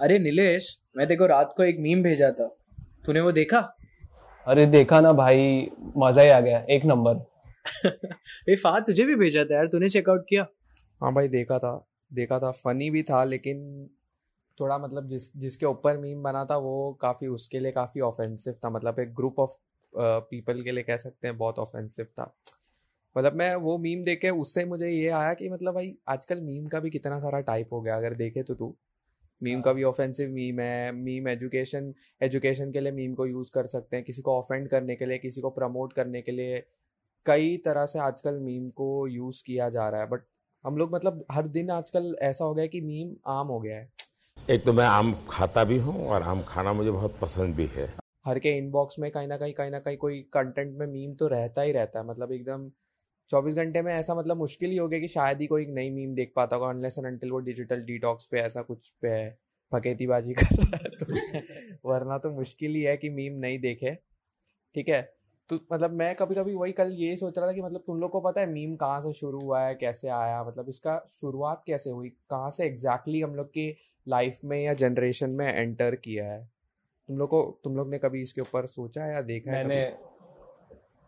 अरे नीलेश मैं देखो रात को एक मीम भेजा था। तूने वो देखा? अरे देखा ना भाई मज़ा ही आ गया एक नंबर। ए फाद तुझे भी भेजा था यार तूने चेकआउट किया? हाँ भाई देखा था देखा था फनी भी था लेकिन थोड़ा मतलब जिस जिसके ऊपर मीम बना था वो काफ़ी उसके लिए काफ़ी ऑफेंसिव था। मतलब एक ग्रुप ऑफ़ पीपल के लिए कह सकते हैं बहुत ऑफेंसिव था। मतलब मैं वो मीम देखे उससे मुझे ये आया कि मतलब भाई आजकल मीम का भी कितना सारा टाइप हो गया अगर देखे तो तू। मीम का भी ऑफेंसिव मीम है मीम एजुकेशन एजुकेशन के लिए मीम को यूज़ कर सकते हैं किसी को ऑफेंड करने के लिए किसी को प्रमोट करने के लिए। कई तरह से आजकल मीम को यूज़ किया जा रहा है बट हम लोग मतलब हर दिन आजकल ऐसा हो गया है कि मीम आम हो गया है। एक तो मैं आम खाता भी हूँ और आम खाना मुझे बहुत पसंद भी है। हर के इनबॉक्स में कहीं ना कहीं कहीं ना कहीं कोई कंटेंट में मीम तो रहता ही रहता है मतलब एकदम चौबीस घंटे में ऐसा मतलब मुश्किल ही हो गया कि शायद ही कोई नई मीम देख पाता होगा अनलेस एंड अनटिल वो डिजिटल डिटॉक्स पे ऐसा कुछ पे है फकेतीबाजी कर रहा है तो। वरना तो मुश्किल ही है कि मीम नहीं देखे। ठीक है? तो मतलब मैं कभी कभी वही कल ये सोच रहा था कि मतलब तुम लोग को पता है मीम कहाँ से शुरू हुआ है कैसे आया? मतलब इसका शुरुआत कैसे हुई? कहाँ से एग्जैक्टली exactly हम लोग की लाइफ में या जनरेशन में एंटर किया है? तुम लोग को तुम लोग ने कभी इसके ऊपर सोचा है या देखा मैंने है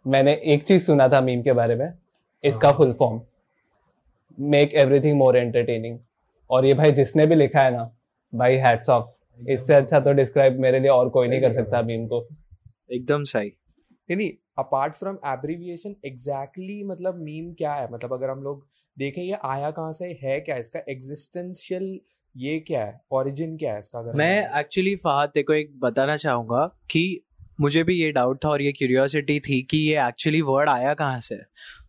मैंने एक चीज़ सुना था मीम के बारे में। इसका full form make everything more entertaining और ये भाई जिसने भी लिखा है ना भाई हैट्स ऑफ़ इससे अच्छा तो डिस्क्राइब मेरे लिए और कोई नहीं कर सकता मीम को। एकदम सही। नहीं अपार्ट फ्रॉम एब्रीविएशन एग्जैक्टली मतलब मीम क्या है? मतलब अगर हम लोग देखें ये आया कहाँ से? है क्या इसका? एग्जिस्टेंशियल ये क्या है? ओरिजिन क्या है इसका अगर मैं एक्चुअली फहद को एक बताना चाहूँगा कि मुझे भी ये डाउट था और ये क्यूरियोसिटी थी कि ये एक्चुअली वर्ड आया कहाँ से?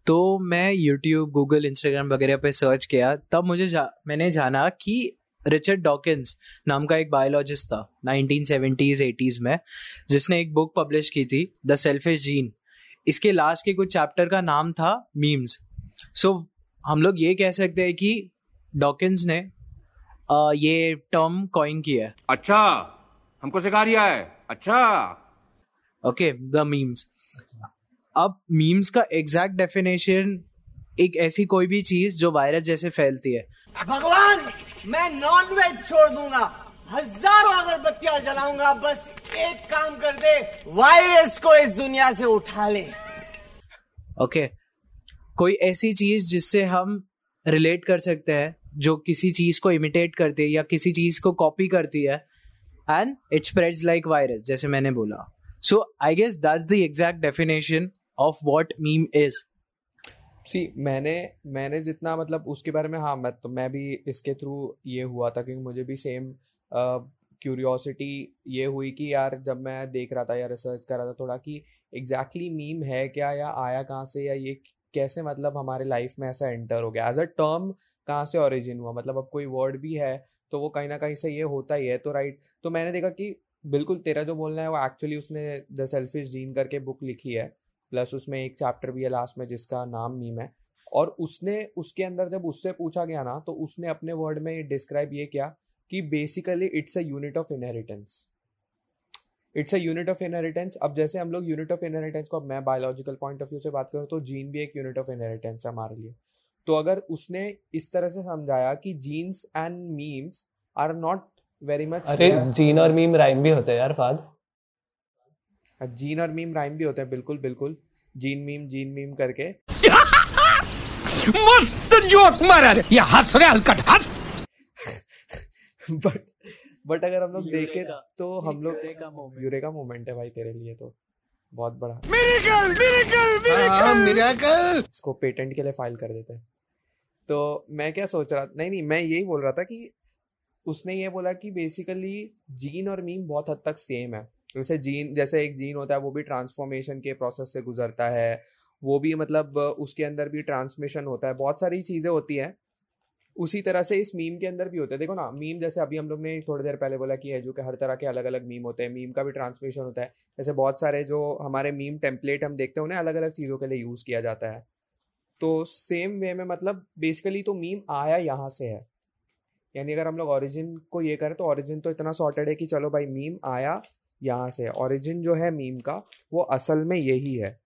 तो मैं यूट्यूब गूगल इंस्टाग्राम वगैरह पे सर्च किया तब मुझे जा, मैंने जाना कि रिचर्ड डॉकिंस नाम का एक बायोलॉजिस्ट था 1970s 80s में जिसने एक बुक पब्लिश की थी द सेल्फिश जीन इसके लास्ट के कुछ चैप्टर का नाम था मीम्स सो so, हम लोग ये कह सकते हैं कि डॉकिंस ने आ, ये टर्म कॉइन किया है। अच्छा हमको सिखा दिया है। अच्छा। ओके द मीम्स अब मीम्स का एग्जैक्ट डेफिनेशन एक ऐसी कोई भी चीज़ जो वायरस जैसे फैलती है। भगवान मैं नॉन वेज छोड़ दूँगा। हज़ारों अगरबत्तियाँ जलाऊँगा। बस एक काम कर दे वायरस को इस दुनिया से उठा ले। Okay okay. कोई ऐसी चीज़ जिससे हम रिलेट कर सकते हैं जो किसी चीज़ को इमिटेट करती है या किसी चीज़ को कॉपी करती है and it spreads like virus जैसे मैंने बोला। So I guess that's the exact definition of what meme is see मैंने मैंने जितना मतलब उसके बारे में हाँ मैं तो मैं भी इसके थ्रू ये हुआ था क्योंकि मुझे भी सेम क्यूरियोसिटी ये हुई कि यार जब मैं देख रहा था या रिसर्च कर रहा था थोड़ा कि एग्जैक्टली exactly मीम है क्या या आया कहाँ से या ये कैसे मतलब हमारे लाइफ में ऐसा एंटर हो गया। एज अ टर्म कहाँ से ओरिजिन हुआ? मतलब अब कोई वर्ड भी है तो वो कहीं ना कहीं से ये होता ही है तो राइट तो मैंने देखा कि बिल्कुल तेरा जो बोलना है वो एक्चुअली उसने द सेल्फिश जीन करके बुक लिखी है। प्लस उसमें एक चैप्टर भी है लास्ट में जिसका नाम मीम है। और उसने उसके अंदर जब उससे पूछा गया ना तो उसने अपने वर्ड में डिस्क्राइब ये किया कि basically it's a unit of inheritance it's a unit of inheritance अब जैसे हम लोग यूनिट ऑफ़ इनहेरिटेंस को अब मैं बायोलॉजिकल पॉइंट ऑफ़ व्यू से बात करूँ तो जीन भी एक यूनिट ऑफ़ इनहेरिटेंस है हमारे लिए। तो अगर उसने इस तरह से समझाया कि genes and memes are not very much अरे जीन और मीम राइम भी होते हैं यार फाद। जीन और मीम राइम भी होते हैं बिल्कुल बिल्कुल। जीन मीम जीन मीम करके। मस्त जोक मारा रे। ये हंस रहे हलकट हंस। बट बट अगर हम लोग देखें तो हम लोग यूरे का मोमेंट है भाई तेरे लिए तो। बहुत बड़ा। मिरेकल मिरेकल मिरेकल मिरेकल इसको पेटेंट के लिए फ़ाइल कर देते हैं। तो मैं क्या सोच रहा नहीं नहीं मैं यही बोल रहा था कि उसने ये बोला कि बेसिकली जीन और मीम बहुत हद तक सेम है। जैसे जीन, जैसे एक जीन होता है, वो भी ट्रांसफॉर्मेशन के प्रोसेस से गुजरता है। वो भी मतलब उसके अंदर भी ट्रांसमिशन होता है। बहुत सारी चीज़ें होती हैं। उसी तरह से इस मीम के अंदर भी होता है। देखो ना मीम जैसे अभी हम लोग ने थोड़ी देर पहले बोला कि है, जो कि हर तरह के अलग अलग मीम होते हैं। मीम का भी ट्रांसमिशन होता है। जैसे बहुत सारे जो हमारे मीम टेम्पलेट हम देखते हैं, उन्हें अलग अलग चीज़ों के लिए यूज़ किया जाता है। तो सेम वे में मतलब बेसिकली तो मीम आया यहाँ से है। यानी अगर हम लोग ओरिजिन को ये करें तो ओरिजिन तो इतना सॉर्टेड है कि चलो भाई मीम आया यहाँ से ओरिजिन जो है मीम का वो असल में यही है।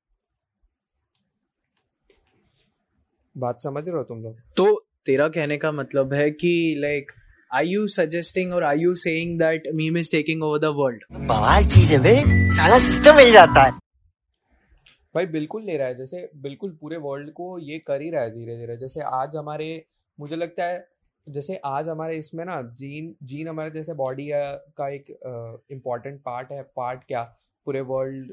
बात समझ रहे हो तुम लोग? तो तेरा कहने का मतलब है कि लाइक आई यू सजेस्टिंग और I you saying that meme is taking over the world? बवाल चीज़ है बे साला सिस्टम मिल जाता है। भाई बिल्कुल ले रहा है। जैसे बिल्कुल पूरे वर्ल्ड को ये कर ही रहा है धीरे धीरे जैसे आज हमारे मुझे लगता है जैसे आज हमारे इसमें ना जीन जीन हमारे जैसे बॉडी का एक इंपॉर्टेंट पार्ट है। पार्ट क्या? पूरे वर्ल्ड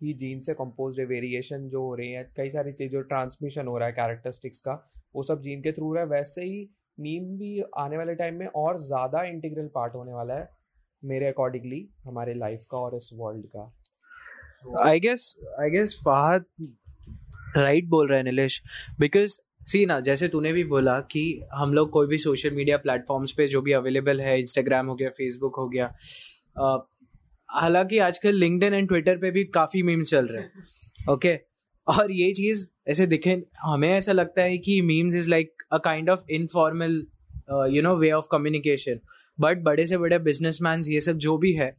ही जीन से कंपोज है। वेरिएशन जो हो रही है, कई सारी चीज़ जो ट्रांसमिशन हो रहा है कैरेक्टरिस्टिक्स का, वो सब जीन के थ्रू रहा है। वैसे ही मीम भी आने वाले टाइम में और ज़्यादा इंटीग्रल पार्ट होने वाला है मेरे अकॉर्डिंगली हमारे लाइफ का और इस वर्ल्ड का। I guess I guess Fahad right बोल रहा है नीलेश बिकॉज़ सी ना, जैसे तूने भी बोला कि हम लोग कोई भी सोशल मीडिया प्लेटफॉर्म्स पे जो भी अवेलेबल है इंस्टाग्राम हो गया फेसबुक हो गया हालाँकि आजकल लिंक्डइन एंड ट्विटर पे भी काफ़ी मीम्स चल रहे हैं ओके और ये चीज़ ऐसे दिखे, हमें ऐसा लगता है कि memes is like a kind of informal you know way of communication but बड़े से बड़े बिजनेसमैन ये सब जो भी है,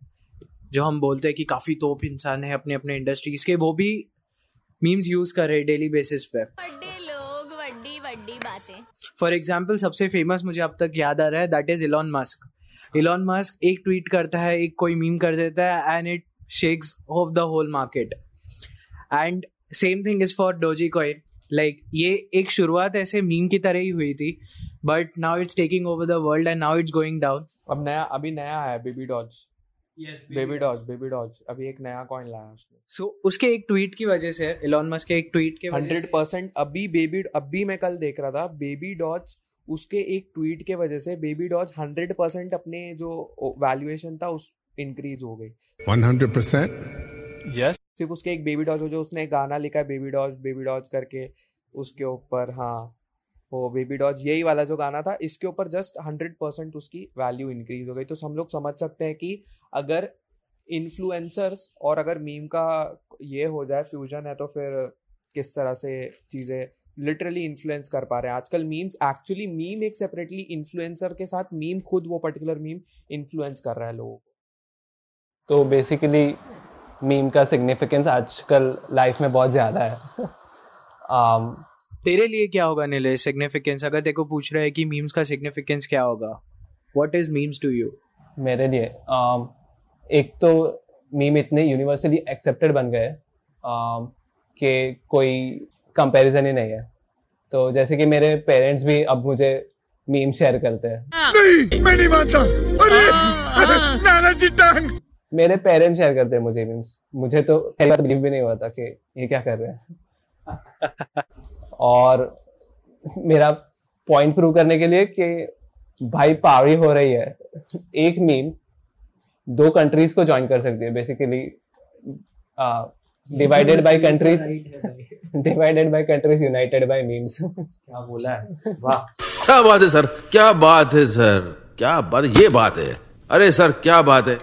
जो हम बोलते हैं कि काफ़ी तोप इंसान है अपने अपने इंडस्ट्रीज़ के, वो भी मीम्स यूज़ कर रहे हैं डेली बेसिस पे। फॉर एग्ज़ाम्पल सबसे फ़ेमस मुझे अब तक याद आ रहा है that is Elon Musk Elon Musk एक ट्वीट करता है, एक कोई मीम कर देता है and it shakes of the whole market and same thing is for Dogecoin like ये एक शुरुआत ऐसे मीम की तरह ही हुई थी but now it's taking over the world and now it's going down अब नया, अभी नया है Baby Doge Baby Doge Baby Doge अभी एक नया कॉइन लाया उसने। सो उसके एक ट्वीट की वजह से इलॉन मस्क के एक ट्वीट के हंड्रेड परसेंट अभी बेबी अभी मैं कल देख रहा था बेबी डॉज उसके एक ट्वीट के वजह से बेबी डॉज हंड्रेड परसेंट अपने जो वैल्यूएशन था उस इंक्रीज हो गई। 100%? सिर्फ़ उसके एक बेबी डॉज जो उसने गाना लिखा है बेबी डॉज बेबी डॉज करके उसके ऊपर हाँ। वो बेबी डॉज यही वाला जो गाना था इसके ऊपर जस्ट हंड्रेड परसेंट उसकी वैल्यू इंक्रीज हो गई। तो हम लोग समझ सकते हैं कि अगर इन्फ्लुएंसर्स और अगर मीम का ये हो जाए फ्यूजन है तो फिर किस तरह से चीज़ें लिटरली इन्फ्लुएंस कर पा रहे हैं। आजकल मीम्स एक्चुअली मीम एक सेपरेटली इन्फ्लुएंसर के साथ मीम खुद वो पर्टिकुलर मीम इन्फ्लुएंस कर रहा है लोगों को। तो बेसिकली मीम का सिग्निफिकेंस आजकल लाइफ में बहुत ज़्यादा है। Um, तेरे लिए क्या होगा नीलेश? सिग्निफिकेंस अगर तेरे को पूछ रहा है कि मीम्स का सिग्निफिकेंस क्या होगा? What is memes to you मेरे लिए um, एक तो मीम इतने यूनिवर्सली एक्सेप्टेड बन गए um, कि कोई कंपैरिजन ही नहीं है। तो जैसे कि मेरे पेरेंट्स भी अब मुझे मीम शेयर करते हैं। नहीं मैं नहीं मानता। अरे नाना जी टांग। मेरे पेरेंट्स शेयर करते हैं मुझे मीम्स मुझे तो पहली बिलीव भी नहीं हुआ था कि ये क्या कर रहे हैं। और मेरा पॉइंट प्रूव करने के लिए कि भाई पावरी हो रही है। एक मीम दो कंट्रीज़ को ज्वाइन कर सकती है basically divided by countries divided by countries united by memes क्या बोला है? वाह। क्या बात है सर? क्या बात है सर? क्या बात ये बात है। अरे सर क्या बात है?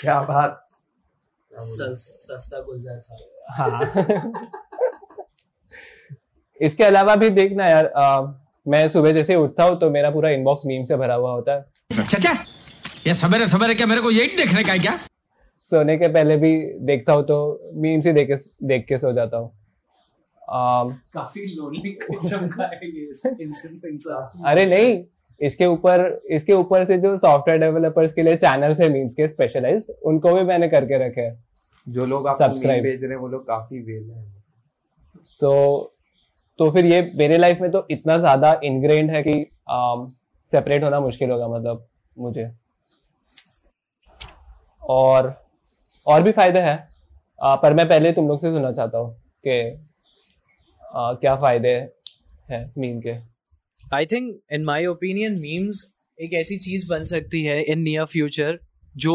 क्या बात? सस्ता गुलजार साहब। हाँ। इसके अलावा भी देखना यार अ, मैं सुबह जैसे उठता हूँ तो मेरा पूरा इनबॉक्स मीम से भरा हुआ होता है। चाचा ये सवेरे सवेरे क्या मेरे को यही देखने का है क्या? सोने के पहले भी देखता हूँ तो मीम से देख के देख के सो जाता हूँ। काफ़ी लोनली किस्म का है ये इंसान। अरे नहीं इसके ऊपर इसके ऊपर से जो सॉफ्टवेयर डेवलपर्स के लिए चैनल्स है मीम्स के स्पेशलाइज उनको भी मैंने करके रखे हैं। जो लोग Subscribe. मीम भेज रहे हैं वो लोग काफ़ी वेल हैं। तो तो फिर ये मेरे लाइफ में तो इतना ज़्यादा इनग्रेंड है कि सेपरेट होना मुश्किल होगा मतलब मुझे। और और भी फ़ायदे हैं। पर मैं पहले तुम लोग से सुनना चाहता हूँ कि क्या फ़ायदे हैं मीम के। I think in my opinion memes एक ऐसी चीज़ बन सकती है इन नियर फ्यूचर जो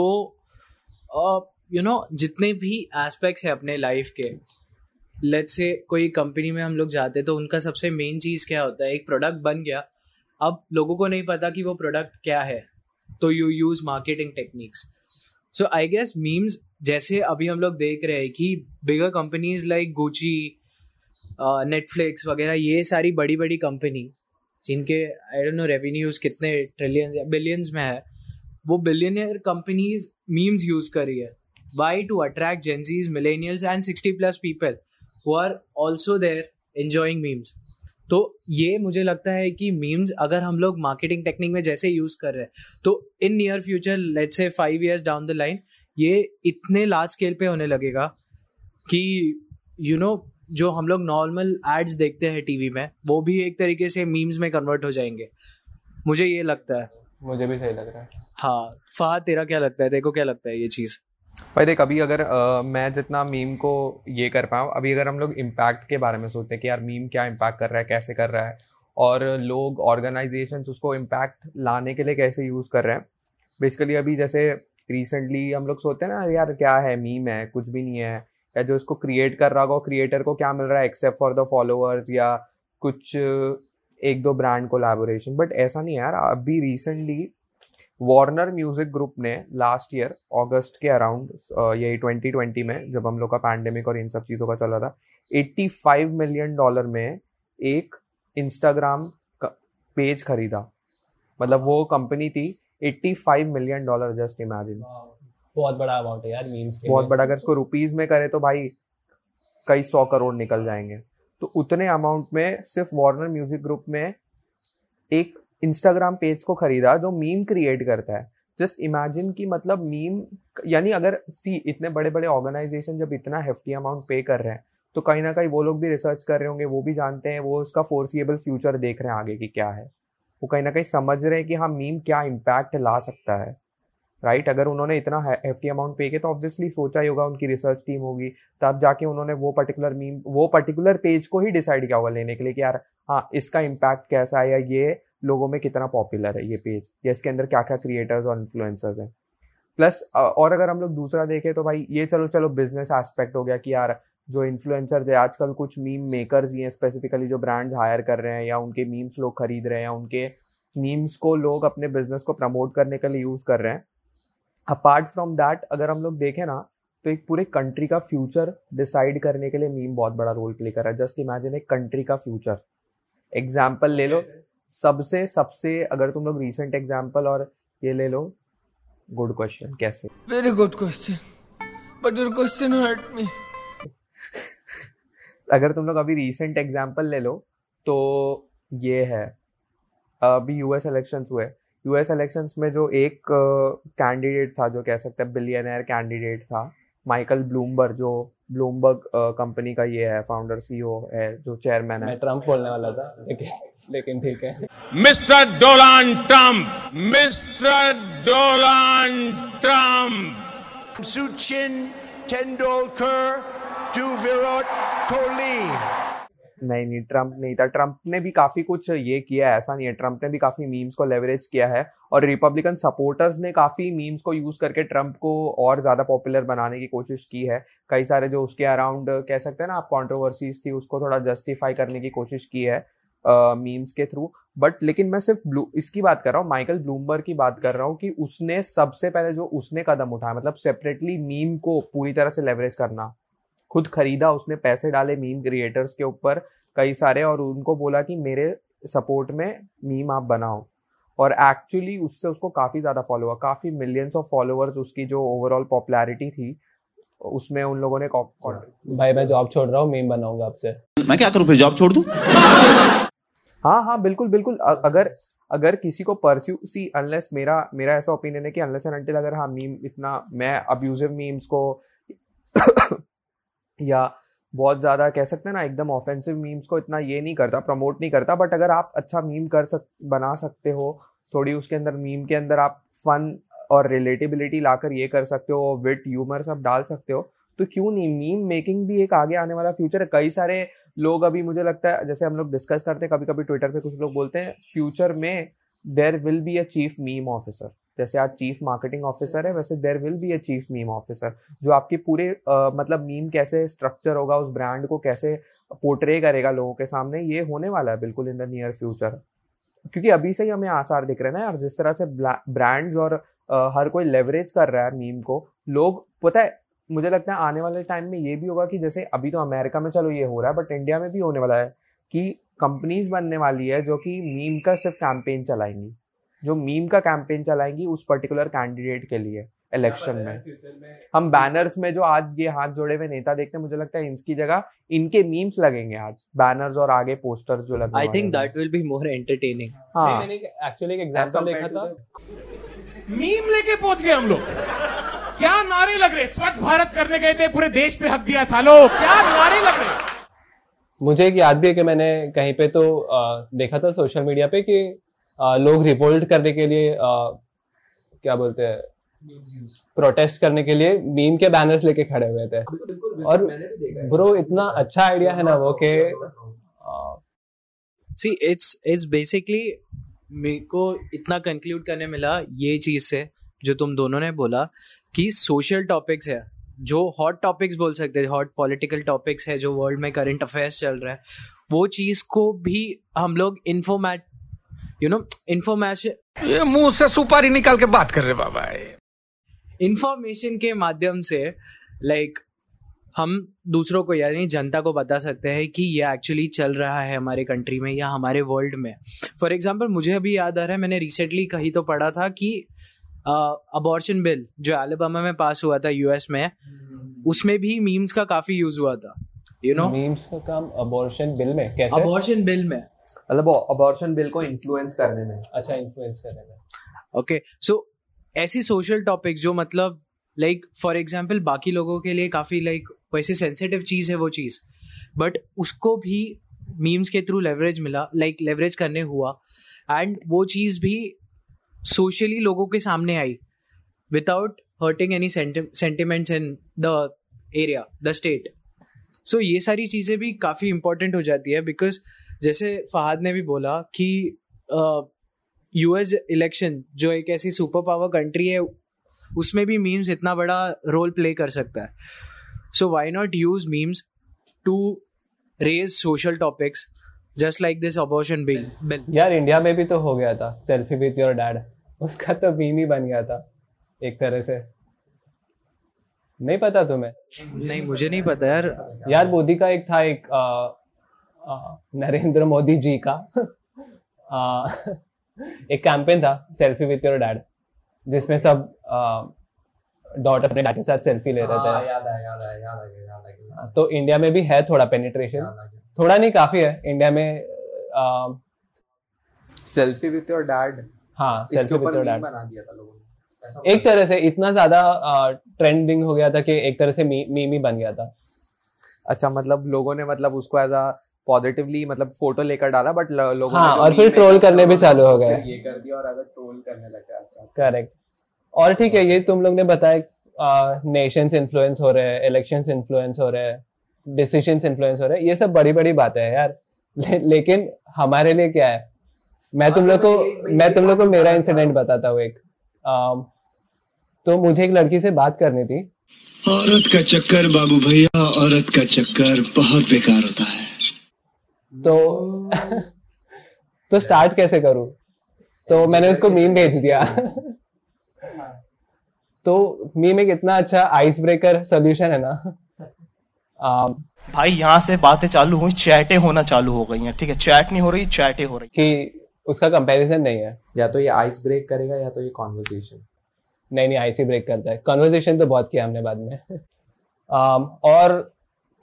you uh, know you know, जितने भी एस्पेक्ट्स है अपने लाइफ के लेट्स से कोई कंपनी में हम लोग जाते तो उनका सबसे मेन चीज़ क्या होता है? एक प्रोडक्ट बन गया। अब लोगों को नहीं पता कि वो प्रोडक्ट क्या है तो you use marketing techniques so I guess memes जैसे अभी हम लोग देख रहे हैं कि bigger companies like Gucci Netflix वगैरह, ये सारी बड़ी बड़ी कंपनी जिनके आई डोंट नो रेवेन्यूज कितने ट्रिलियन बिलियंस में है, वो बिलियनियर कंपनीज़ मीम्स यूज़ कर रही है why to attract Gen Zs millennials and sixty plus people who are also there enjoying memes तो ये मुझे लगता है कि मीम्स अगर हम लोग मार्केटिंग टेक्निक में जैसे यूज़ कर रहे हैं तो in near future let's say five years down the line ये इतने लार्ज स्केल पे होने लगेगा कि यू you नो know, जो हम लोग नॉर्मल एड्स देखते हैं टीवी में वो भी एक तरीके से मीम्स में कन्वर्ट हो जाएँगे। मुझे ये लगता है। मुझे भी सही लग रहा है। हाँ फा तेरा क्या लगता है? तेरे को क्या लगता है ये चीज़? भाई देख अभी अगर आ, मैं जितना मीम को ये कर पाऊँ अभी अगर हम लोग इम्पैक्ट के बारे में सोचते हैं कि यार मीम क्या इम्पैक्ट कर रहा है कैसे कर रहा है और लोग ऑर्गेनाइजेशन उसको इम्पैक्ट लाने के लिए कैसे यूज़ कर रहे हैं बेसिकली अभी जैसे रिसेंटली हम लोग सोचते हैं ना यार क्या है मीम है कुछ भी नहीं है या जो इसको क्रिएट कर रहा होगा क्रिएटर को क्या मिल रहा है एक्सेप्ट फॉर द फॉलोअर्स या कुछ एक दो ब्रांड कोलैबोरेशन बट ऐसा नहीं है यार अभी रिसेंटली वार्नर म्यूज़िक ग्रुप ने लास्ट ईयर अगस्त के अराउंड यही 2020 में जब हम लोग का पैंडेमिक और इन सब चीज़ों का चला था 85 मिलियन डॉलर में एक इंस्टाग्राम पेज खरीदा। मतलब वो कंपनी थी 85 मिलियन डॉलर जस्ट इमेजिन बहुत बड़ा अमाउंट है यार मीम्स बहुत बड़ा अगर इसको रुपीज़ में करे तो भाई कई सौ करोड़ निकल जाएँगे। तो उतने अमाउंट में सिर्फ़ वार्नर म्यूज़िक ग्रुप में एक इंस्टाग्राम पेज को खरीदा जो मीम क्रिएट करता है। जस्ट इमेजिन कि मतलब मीम यानी अगर सी इतने बड़े बड़े ऑर्गेनाइजेशन जब इतना हेफ्टी अमाउंट पे कर रहे हैं तो कहीं ना कहीं वो लोग भी रिसर्च कर रहे होंगे, वो भी जानते हैं, वो उसका फोर्सिएबल फ्यूचर देख रहे हैं आगे की क्या है। वो कहीं ना कहीं समझ रहे हैं कि हाँ मीम क्या इम्पैक्ट ला सकता है। Right right? अगर उन्होंने इतना हेफ्टी अमाउंट पे किया तो ऑब्वियसली सोचा ही होगा, उनकी रिसर्च टीम होगी। तब जाके उन्होंने वो पर्टिकुलर मीम वो पर्टिकुलर पेज को ही डिसाइड किया होगा लेने के लिए कि यार हाँ इसका इम्पैक्ट कैसा है या ये लोगों में कितना पॉपुलर है ये पेज या इसके अंदर क्या क्या क्रिएटर्स और इन्फ्लुएंसर्स हैं? प्लस और अगर हम लोग दूसरा देखें तो भाई ये चलो चलो बिज़नेस एस्पेक्ट हो गया कि यार जो इन्फ्लुएंसर्स है, आजकल कुछ मीम मेकर्स ही हैं स्पेसिफिकली जो ब्रांड्स हायर कर रहे हैं या उनके मीम्स लोग खरीद रहे हैं उनके मीम्स को लोग अपने बिज़नेस को प्रमोट करने के लिए यूज़ कर रहे हैं। अपार्ट फ्रॉम दैट अगर हम लोग देखें ना तो एक पूरे कंट्री का फ्यूचर डिसाइड करने के लिए मीम बहुत बड़ा रोल प्ले कर रहा है। जस्ट इमेजिन एक कंट्री का फ्यूचर एग्ज़ाम्पल ले लो। सबसे सबसे अगर तुम लोग रीसेंट एग्ज़ाम्पल और ये ले लो गुड क्वेश्चन कैसे? Very good question But your question hurt me. अगर तुम लोग अभी रीसेंट एग्ज़ाम्पल ले लो तो ये है अभी यूएस इलेक्शंस हुए। यूएस इलेक्शंस में जो एक कैंडिडेट uh, था जो कह सकते हैं बिलियनर कैंडिडेट था माइकल ब्लूमबर्ग जो ब्लूमबर्ग कंपनी uh, का ये है फाउंडर सीईओ है जो चेयरमैन है। मैं ट्रंप बोलने वाला था लेकिन ठीक है। Mister Donald Trump mister Donald Trump Suchin Tendulkar to Virat Kohli. नहीं नहीं ट्रंप नहीं था। ट्रंप ने भी काफ़ी कुछ ये किया है ऐसा नहीं है। ट्रंप ने भी काफ़ी मीम्स को लेवरेज किया है और रिपब्लिकन सपोर्टर्स ने काफ़ी मीम्स को यूज़ करके ट्रंप को और ज़्यादा पॉपुलर बनाने की कोशिश की है। कई सारे जो उसके अराउंड कह सकते हैं ना आप कॉन्ट्रोवर्सीज थी उसको थोड़ा जस्टिफाई करने की कोशिश की है। मीम्स के थ्रू बट लेकिन मैं सिर्फ़ ब्लू इसकी बात कर रहा हूँ माइकल ब्लूमबर्ग की बात कर रहा हूँ कि उसने सबसे पहले जो उसने कदम उठाया मतलब सेपरेटली मीम को पूरी तरह से लेवरेज करना खुद खरीदा उसने पैसे डाले मीम क्रिएटर्स के ऊपर कई सारे और उनको बोला कि मेरे सपोर्ट में मीम आप बनाओ और एक्चुअली उससे उसको काफ़ी ज़्यादा फॉलो हुआ काफ़ी मिलियंस ऑफ़ फॉलोअर्स उसकी जो ओवरऑल पॉपुलैरिटी थी उसमें उन लोगों ने भाई मैं जॉब छोड़ रहा हूँ मीम बनाऊँगा आपसे। मैं क्या करूँ फिर जॉब छोड़ दूँ? हाँ हाँ बिल्कुल बिल्कुल। अ- अगर अगर किसी को परस्यू सी अनलेस मेरा मेरा ऐसा ओपिनियन है कि अनलेस एंड अनटिल अगर हाँ मीम इतना मैं अब्यूजिव मीम्स को या बहुत ज़्यादा कह सकते हैं ना एकदम ऑफेंसिव मीम्स को इतना ये नहीं करता प्रमोट नहीं करता बट अगर आप अच्छा मीम कर सक बना सकते हो थोड़ी उसके अंदर मीम के अंदर आप फन और रिलेटेबिलिटी लाकर ये कर सकते हो विट ह्यूमर सब डाल सकते हो तो क्यों नहीं? मीम मेकिंग भी एक आगे आने वाला फ्यूचर है। कई सारे लोग अभी मुझे लगता है जैसे हम लोग डिस्कस करते हैं कभी कभी ट्विटर पे कुछ लोग बोलते हैं फ्यूचर में there will be a chief meme officer जैसे आज चीफ मार्केटिंग ऑफिसर है वैसे there will be a chief meme officer जो आपके पूरे अ, मतलब मीम कैसे स्ट्रक्चर होगा उस ब्रांड को कैसे पोर्ट्रे करेगा लोगों के सामने ये होने वाला है बिल्कुल इन द नियर फ्यूचर क्योंकि अभी से ही हमें आसार दिख रहे हैं ना यार जिस तरह से ब्रांड्स और अ, हर कोई लेवरेज कर रहा है मीम को लोग पता है मुझे लगता है आने वाले टाइम में ये भी होगा कि जैसे अभी तो अमेरिका में चलो ये हो रहा है बट इंडिया में भी होने वाला है कि कंपनीज़ बनने वाली है जो कि मीम का सिर्फ़ कैंपेन चलाएँगी। जो मीम का कैंपेन चलाएँगी उस पर्टिकुलर कैंडिडेट के लिए इलेक्शन में। हम बैनर्स में जो आज ये हाथ जोड़े हुए नेता देखते हैं मुझे लगता है इनकी जगह इनके मीम्स लगेंगे आज। बैनर्स और आगे पोस्टर्स जो लगे I think that will be more entertaining हाँ। मैंने एक्चुअली एक एग्जांपल देखा था। मीम लेके पहुँच गए हम लोग। क्या नारे लग रहे? स्वच्छ भारत करने गए थे पूरे देश पे हक दिया सालो क्या नारे लग रहे? मुझे एक याद भी है कि मैंने कहीं पे तो अ, देखा था सोशल मीडिया पे कि अ, लोग रिवोल्ट करने के लिए अ, क्या बोलते हैं प्रोटेस्ट करने के लिए मीम के बैनर्स लेके खड़े हुए थे। और ब्रो इतना अच्छा आइडिया है ना वो कि सी इट्स इट्स बेसिकली मेरे को इतना कंक्लूड करने मिला ये चीज़ से जो तुम दोनों ने बोला कि सोशल टॉपिक्स है जो हॉट टॉपिक्स बोल सकते हैं हॉट पॉलिटिकल टॉपिक्स है जो वर्ल्ड में करंट अफेयर्स चल रहा है वो चीज़ को भी हम लोग इन्फॉर्मेट यू नो इन्फॉर्मेशन ये मुँह से सुपारी निकाल के बात कर रहे बाबा इंफॉर्मेशन के माध्यम से लाइक like, हम दूसरों को यानी जनता को बता सकते हैं कि ये एक्चुअली चल रहा है हमारे कंट्री में या हमारे वर्ल्ड में। फॉर एग्जांपल मुझे अभी याद आ रहा है मैंने रिसेंटली कहीं तो पढ़ा था कि अबॉर्शन बिल जो एलिबामा में पास हुआ था यूएस में उसमें भी मीम्स का काफ़ी यूज़ हुआ था यू नो मीम्स का काम अबॉर्शन बिल में कैसे? अबॉर्शन बिल में। मतलब अबॉर्शन बिल को इन्फ्लुएंस करने में। अच्छा इन्फ्लुएंस करने में। ओके सो ऐसी सोशल टॉपिक जो मतलब लाइक फॉर एग्ज़ाम्पल बाकी लोगों के लिए काफ़ी लाइक वैसे सेंसिटिव चीज़ है वो चीज़ बट उसको भी मीम्स के थ्रू लेवरेज मिला लाइक लेवरेज करने हुआ एंड वो चीज़ भी सोशली लोगों के सामने आई without hurting any sentiments in the area the state so ये सारी चीज़ें भी काफ़ी इंपॉर्टेंट हो जाती है बिकॉज़ जैसे फहाद ने भी बोला कि यूएस इलेक्शन जो एक ऐसी सुपर पावर कंट्री है, उसमें भी मीम्स इतना बड़ा रोल प्ले कर सकता है। So why not use memes to raise social topics just like this abortion bill bill यार इंडिया में भी तो हो गया था। सेल्फी विथ योर डैड उसका तो मीम ही बन गया था एक तरह से। नहीं पता तुम्हें? नहीं मुझे नहीं पता यार। यार मोदी का एक था एक आ, आ, नरेंद्र मोदी जी का। आ, एक कैंपेन था सेल्फी विथ योर डैड जिसमें सब डॉटर अपने डैड के साथ सेल्फी ले रहे थे। गया तो इंडिया में भी है थोड़ा पेनिट्रेशन थोड़ा नहीं काफ़ी है इंडिया में सेल्फी विथ योर डैड हाँ सेल्फी विथ योर डैड बना दिया था लोगों ने। एक तरह से इतना ज़्यादा ट्रेंडिंग हो गया था कि एक तरह से मीम ही बन गया था। अच्छा मतलब लोगों ने मतलब उसको एज अ पॉजिटिवली मतलब फ़ोटो लेकर डाला बट लोगों हाँ, ने और फिर ट्रोल करने भी चालू हो गए। ये कर दिया और एज अ ट्रोल करने लगा अच्छा। करेक्ट और ठीक है ये तुम लोग ने बताया नेशंस इन्फ्लुएंस हो रहे हैं इलेक्शंस इन्फ्लुएंस हो रहे हैं। डिसीजंस इन्फ्लुएंस हो रहे हैं। ये सब बड़ी बड़ी बातें हैं यार। ले, लेकिन हमारे लिए क्या है? मैं तुम लोग को मैं तुम लोग को मेरा इंसिडेंट बताता हूँ एक। अम, तो मुझे एक लड़की से बात करनी थी। औरत का चक्कर बाबू भैया औरत का चक्कर बहुत बेकार होता है। तो तो स्टार्ट कैसे करूँ? तो मैंने उसको मीम भेज दिया। तो मीम एक इतना अच्छा आइस ब्रेकर सोल्यूशन है ना। भाई यहाँ से बातें चालू हुई चैटें होना चालू हो गई हैं ठीक है? चैट नहीं हो रही चैटें हो रही कि उसका कंपैरिजन नहीं है। या तो ये आइस ब्रेक करेगा या तो ये कॉन्वर्सेशन नहीं नहीं आइस ही ब्रेक करता है। कन्वर्सेशन तो बहुत किया हमने बाद में। अम, और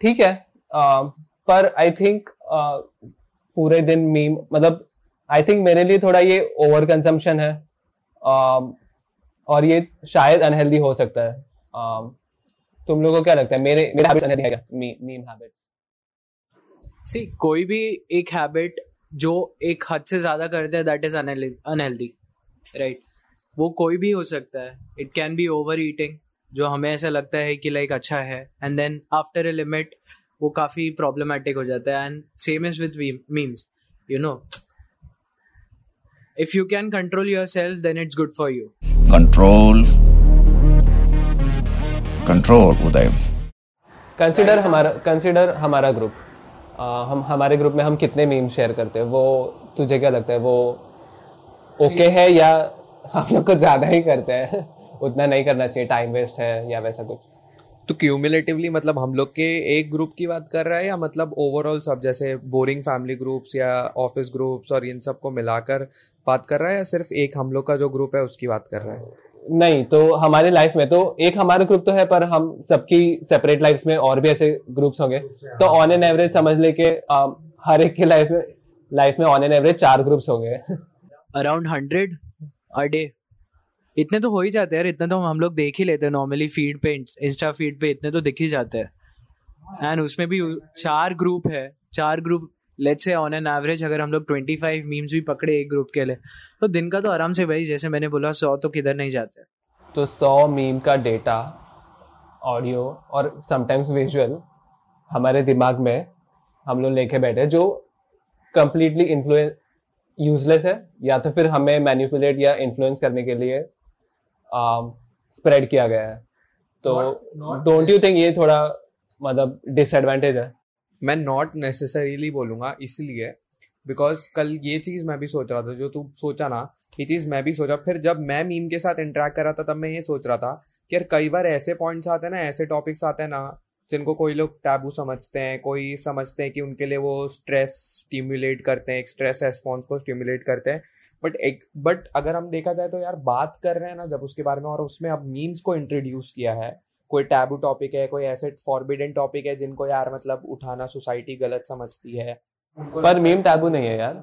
ठीक है। अम, पर आई थिंक पूरे दिन मीम मतलब आई थिंक मेरे लिए थोड़ा ये ओवर कंजम्पशन है। अम, और ये शायद अनहेल्दी हो सकता है। अम, तुम लोगों को क्या लगता है? मेरे मेरे हैबिट्स अनहेल्दी है। क्या मीम हैबिट्स सी कोई भी एक हैबिट जो एक हद से ज़्यादा करते हैं दैट इज़ अनहेल्दी राइट वो कोई भी हो सकता है। It can be over eating जो हमें ऐसा लगता है कि लाइक अच्छा है। And then after a limit वो काफ़ी प्रॉब्लमेटिक हो जाता है। And same is with memes you know if you can control your self then it's good for you control control Uday. Consider हमारा कंसिडर हमारा ग्रुप हम हमारे ग्रुप में हम कितने मीम शेयर करते हैं? वो तुझे क्या लगता है? वो ओके है या हम लोग को ज़्यादा ही करते हैं? उतना नहीं करना चाहिए टाइम वेस्ट है या वैसा कुछ। तो क्यूमुलेटिवली मतलब हम लोग के एक ग्रुप की बात कर रहा है या मतलब ओवरऑल सब जैसे बोरिंग फैमिली ग्रुप्स या ऑफ़िस ग्रुप्स और इन सबको मिलाकर बात कर रहा है या सिर्फ़ एक हम लोग का जो ग्रुप है उसकी बात कर रहा है? नहीं तो हमारे लाइफ में तो एक हमारा ग्रुप तो है पर हम सबकी सेपरेट लाइफ्स में और भी ऐसे ग्रुप्स होंगे। तो ऑन एन एवरेज समझ ले के हर एक के लाइफ में लाइफ में ऑन एन एवरेज चार ग्रुप्स होंगे। अराउंड हंड्रेड अ डे इतने तो हो ही जाते हैं यार इतने तो हम लोग देख ही लेते हैं नॉर्मली फ़ीड पे इंस्टा फ़ीड पे इतने तो दिख ही जाते हैं। एंड उसमें भी चार ग्रुप है चार group let's say on an average अगर हम लोग 25 मीम्स भी पकड़े एक ग्रुप के लिए तो दिन का तो आराम से भाई जैसे मैंने बोला सौ तो किधर नहीं जाते। तो सौ मीम का डेटा ऑडियो और समटाइम्स विजुअल हमारे दिमाग में हम लोग लेके बैठे जो कंप्लीटली इन्फ्लुएंस यूजलेस है या तो फिर हमें मैनिपुलेट या इन्फ्लुएंस करने के लिए स्प्रेड किया गया है। तो डोंट यू थिंक ये थोड़ा मतलब डिसएडवांटेज है? मैं नॉट नेसेसरीली बोलूँगा इसलिए बिकॉज़ कल ये चीज़ मैं भी सोच रहा था, जो तू सोचा ना, ये चीज़ मैं भी सोचा। फिर जब मैं मीम के साथ इंटरेक्ट कर रहा था, तब मैं ये सोच रहा था कि यार कई बार ऐसे पॉइंट्स आते हैं ना, ऐसे टॉपिक्स आते हैं ना, जिनको कोई लोग टैबू समझते हैं, कोई समझते हैं कि उनके लिए वो स्ट्रेस स्टिम्युलेट करते हैं स्ट्रेस रेस्पॉन्स को स्टिम्युलेट करते हैं। बट एक बट अगर हम देखा जाए तो यार बात कर रहे हैं ना, जब उसके बारे में, और उसमें अब मीम्स को इंट्रोड्यूस किया है कोई टैबू टॉपिक है कोई ऐसे फॉरबिडन टॉपिक है जिनको यार मतलब उठाना सोसाइटी गलत समझती है। पर मीम टैबू नहीं है यार।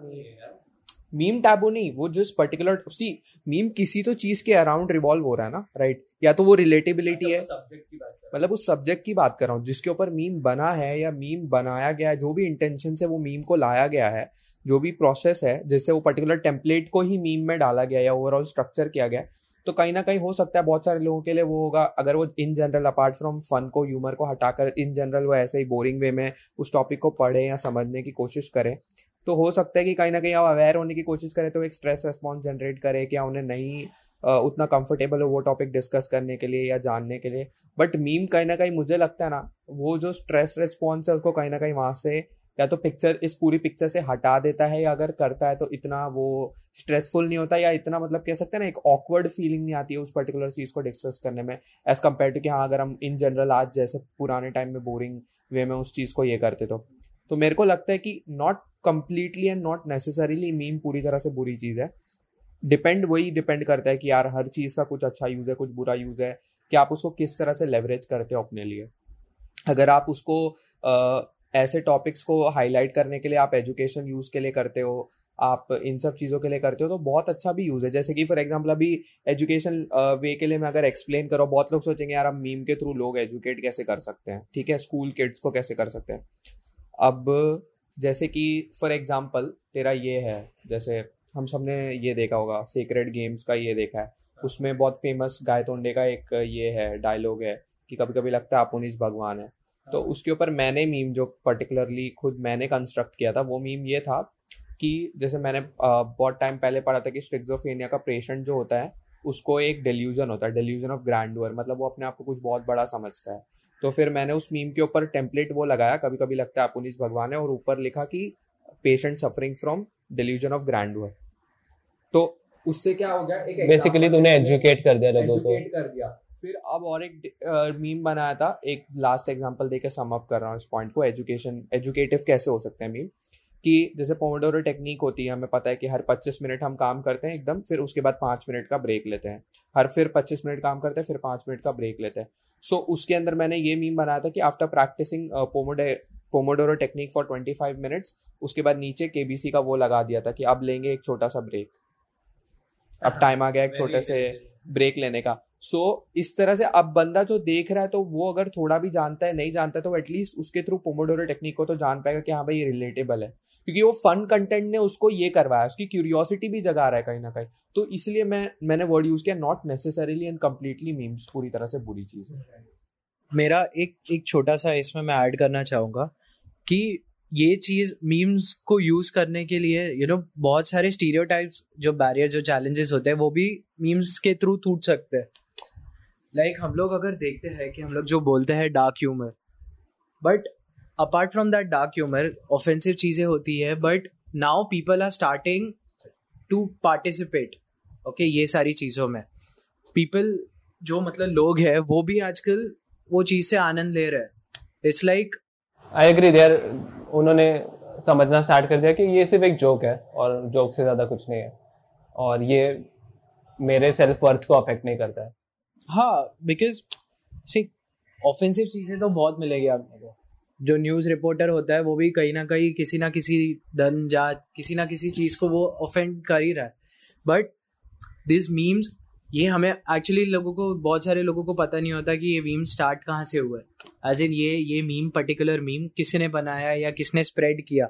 मीम टैबू नहीं वो जिस पर्टिकुलर सी मीम किसी तो चीज़ के अराउंड रिवॉल्व हो रहा है ना राइट या तो वो रिलेटेबिलिटी है। मतलब उस सब्जेक्ट की बात कर रहा हूँ जिसके ऊपर मीम बना है या मीम बनाया गया है जो भी इंटेंशन से वो मीम को लाया गया है जो भी प्रोसेस है जिससे वो पर्टिकुलर टेम्पलेट को ही मीम में डाला गया या ओवरऑल स्ट्रक्चर किया गया है, तो कहीं ना कहीं हो सकता है बहुत सारे लोगों के लिए वो होगा। अगर वो in general apart from fun को ह्यूमर को हटाकर इन जनरल वो ऐसे ही बोरिंग वे में उस टॉपिक को पढ़े या समझने की कोशिश करें तो हो सकता है कि कहीं ना कहीं आप अवेयर होने की कोशिश करें तो एक स्ट्रेस रिस्पॉन्स जनरेट करे क्या उन्हें नहीं उतना कंफर्टेबल हो वो टॉपिक डिस्कस करने के लिए या जानने के लिए। बट मीम कहीं ना कहीं मुझे लगता है ना, वो जो स्ट्रेस रिस्पॉन्स है उसको कहीं ना कहीं वहाँ से या तो पिक्चर इस पूरी पिक्चर से हटा देता है या अगर करता है तो इतना वो स्ट्रेसफुल नहीं होता या इतना मतलब कह सकते हैं ना, एक ऑकवर्ड फीलिंग नहीं आती है उस पर्टिकुलर चीज़ को डिस्कस करने में एज कंपेयर टू कि हाँ अगर हम इन जनरल आज जैसे पुराने टाइम में बोरिंग वे में उस चीज़ को ये करते तो। तो मेरे को लगता है कि not completely and not necessarily meme पूरी तरह से बुरी चीज़ है। डिपेंड वही डिपेंड करता है कि यार, हर चीज़ का कुछ अच्छा यूज़ है, कुछ बुरा यूज़ है, कि आप उसको किस तरह से लेवरेज करते हो अपने लिए। अगर आप उसको ऐसे टॉपिक्स को हाईलाइट करने के लिए आप एजुकेशन यूज़ के लिए करते हो, आप इन सब चीज़ों के लिए करते हो तो बहुत अच्छा भी यूज़ है। जैसे कि फॉर एग्जांपल अभी एजुकेशन वे के लिए मैं अगर एक्सप्लेन करो, बहुत लोग सोचेंगे, यार, हम मीम के थ्रू लोग एजुकेट कैसे कर सकते हैं? ठीक है? स्कूल किड्स को कैसे कर सकते हैं? अब, जैसे कि फॉर एग्जांपल तेरा ये है, जैसे हम सबने ये देखा होगा सीक्रेट गेम्स का ये देखा है। उसमें बहुत फ़ेमस गायतोंडे का एक ये है डायलॉग है कि कभी कभी लगता है अपुनिस भगवान है। तो उसके ऊपर मैंने मीम जो पर्टिकुलरली खुद मैंने कंस्ट्रक्ट किया था वो मीम ये था कि जैसे मैंने बहुत टाइम पहले पढ़ा था कि स्ट्रिक्सोफेनिया का पेशेंट जो होता है उसको एक डेल्यूजन होता है डेल्यूजन ऑफ़ ग्रैंडवर मतलब वो अपने आप को कुछ बहुत बड़ा समझता है। तो फिर मैंने उस मीम के ऊपर टेम्पलेट वो लगाया कभी कभी लगता है अपुनिस भगवान है और ऊपर लिखा कि patient suffering from delusion of grandeur तो उससे क्या हो गया एक बेसिकली तूने एजुकेट कर दिया लोगों को। Educate कर दिया। फिर अब और एक मीम बनाया था। एक लास्ट एग्जांपल देके सम अप कर रहा हूँ इस पॉइंट को। एजुकेशन एजुकेटिव कैसे हो सकते हैं मीम कि जैसे पोमोडोरो टेक्निक होती है हमें पता है कि हर 25 मिनट हम काम करते हैं एकदम फिर उसके बाद पाँच मिनट का ब्रेक लेते हैं। हर फिर 25 मिनट काम करते हैं फिर पाँच मिनट का ब्रेक लेते हैं। सो so, उसके अंदर मैंने ये मीम बनाया था कि after practising पोमोडे pomodoro technique for 25 minutes उसके बाद नीचे केबीसी का वो लगा दिया था कि अब लेंगे एक छोटा सा ब्रेक अब टाइम आ गया एक छोटे से ब्रेक लेने का। सो so, इस तरह से अब बंदा जो देख रहा है तो वो अगर थोड़ा भी जानता है नहीं जानता है तो एटलीस्ट उसके थ्रू पोमोडोरो टेक्निक को तो जान पाएगा कि हाँ भाई ये रिलेटेबल है। क्योंकि वो फन कंटेंट ने उसको ये करवाया उसकी क्यूरियोसिटी भी जगा रहा है कहीं ना कहीं। तो इसलिए मैं मैंने वर्ड यूज़ किया not necessarily and completely memes पूरी तरह से बुरी चीज़ है। मेरा एक एक छोटा सा इसमें मैं ऐड करना चाहूँगा कि ये चीज़ मीम्स को यूज़ करने के लिए यू you नो know, बहुत सारे स्टीरियोटाइप्स जो बैरियर जो चैलेंजेस होते हैं वो भी मीम्स के थ्रू टूट सकते हैं। लाइक like, हम लोग अगर देखते हैं कि हम लोग जो बोलते हैं dark humour but apart from that dark humour offensive चीज़ें होती है but now people are starting to participate okay ये सारी चीज़ों में। पीपल जो मतलब लोग हैं वो भी आजकल वो चीज़ से आनंद ले रहे हैं। It's like I agree there उन्होंने समझना स्टार्ट कर दिया कि ये सिर्फ़ एक जोक है और जोक से ज़्यादा कुछ नहीं है। और ये मेरे सेल्फ वर्थ को अफेक्ट नहीं करता है। हाँ बिकॉज़ सी ऑफेंसिव चीज़ें तो बहुत मिलेगी आपने को जो न्यूज़ रिपोर्टर होता है, वो भी कहीं ना कहीं किसी ना किसी धन जात किसी ना किसी चीज़ को वो ऑफेंड कर ही रहा है। बट दिस मीम्स ये हमें एक्चुअली लोगों को, बहुत सारे लोगों को पता नहीं होता कि ये मीम स्टार्ट कहाँ से हुआ है एज इन ये ये मीम पर्टिकुलर मीम किसने बनाया या किसने स्प्रेड किया।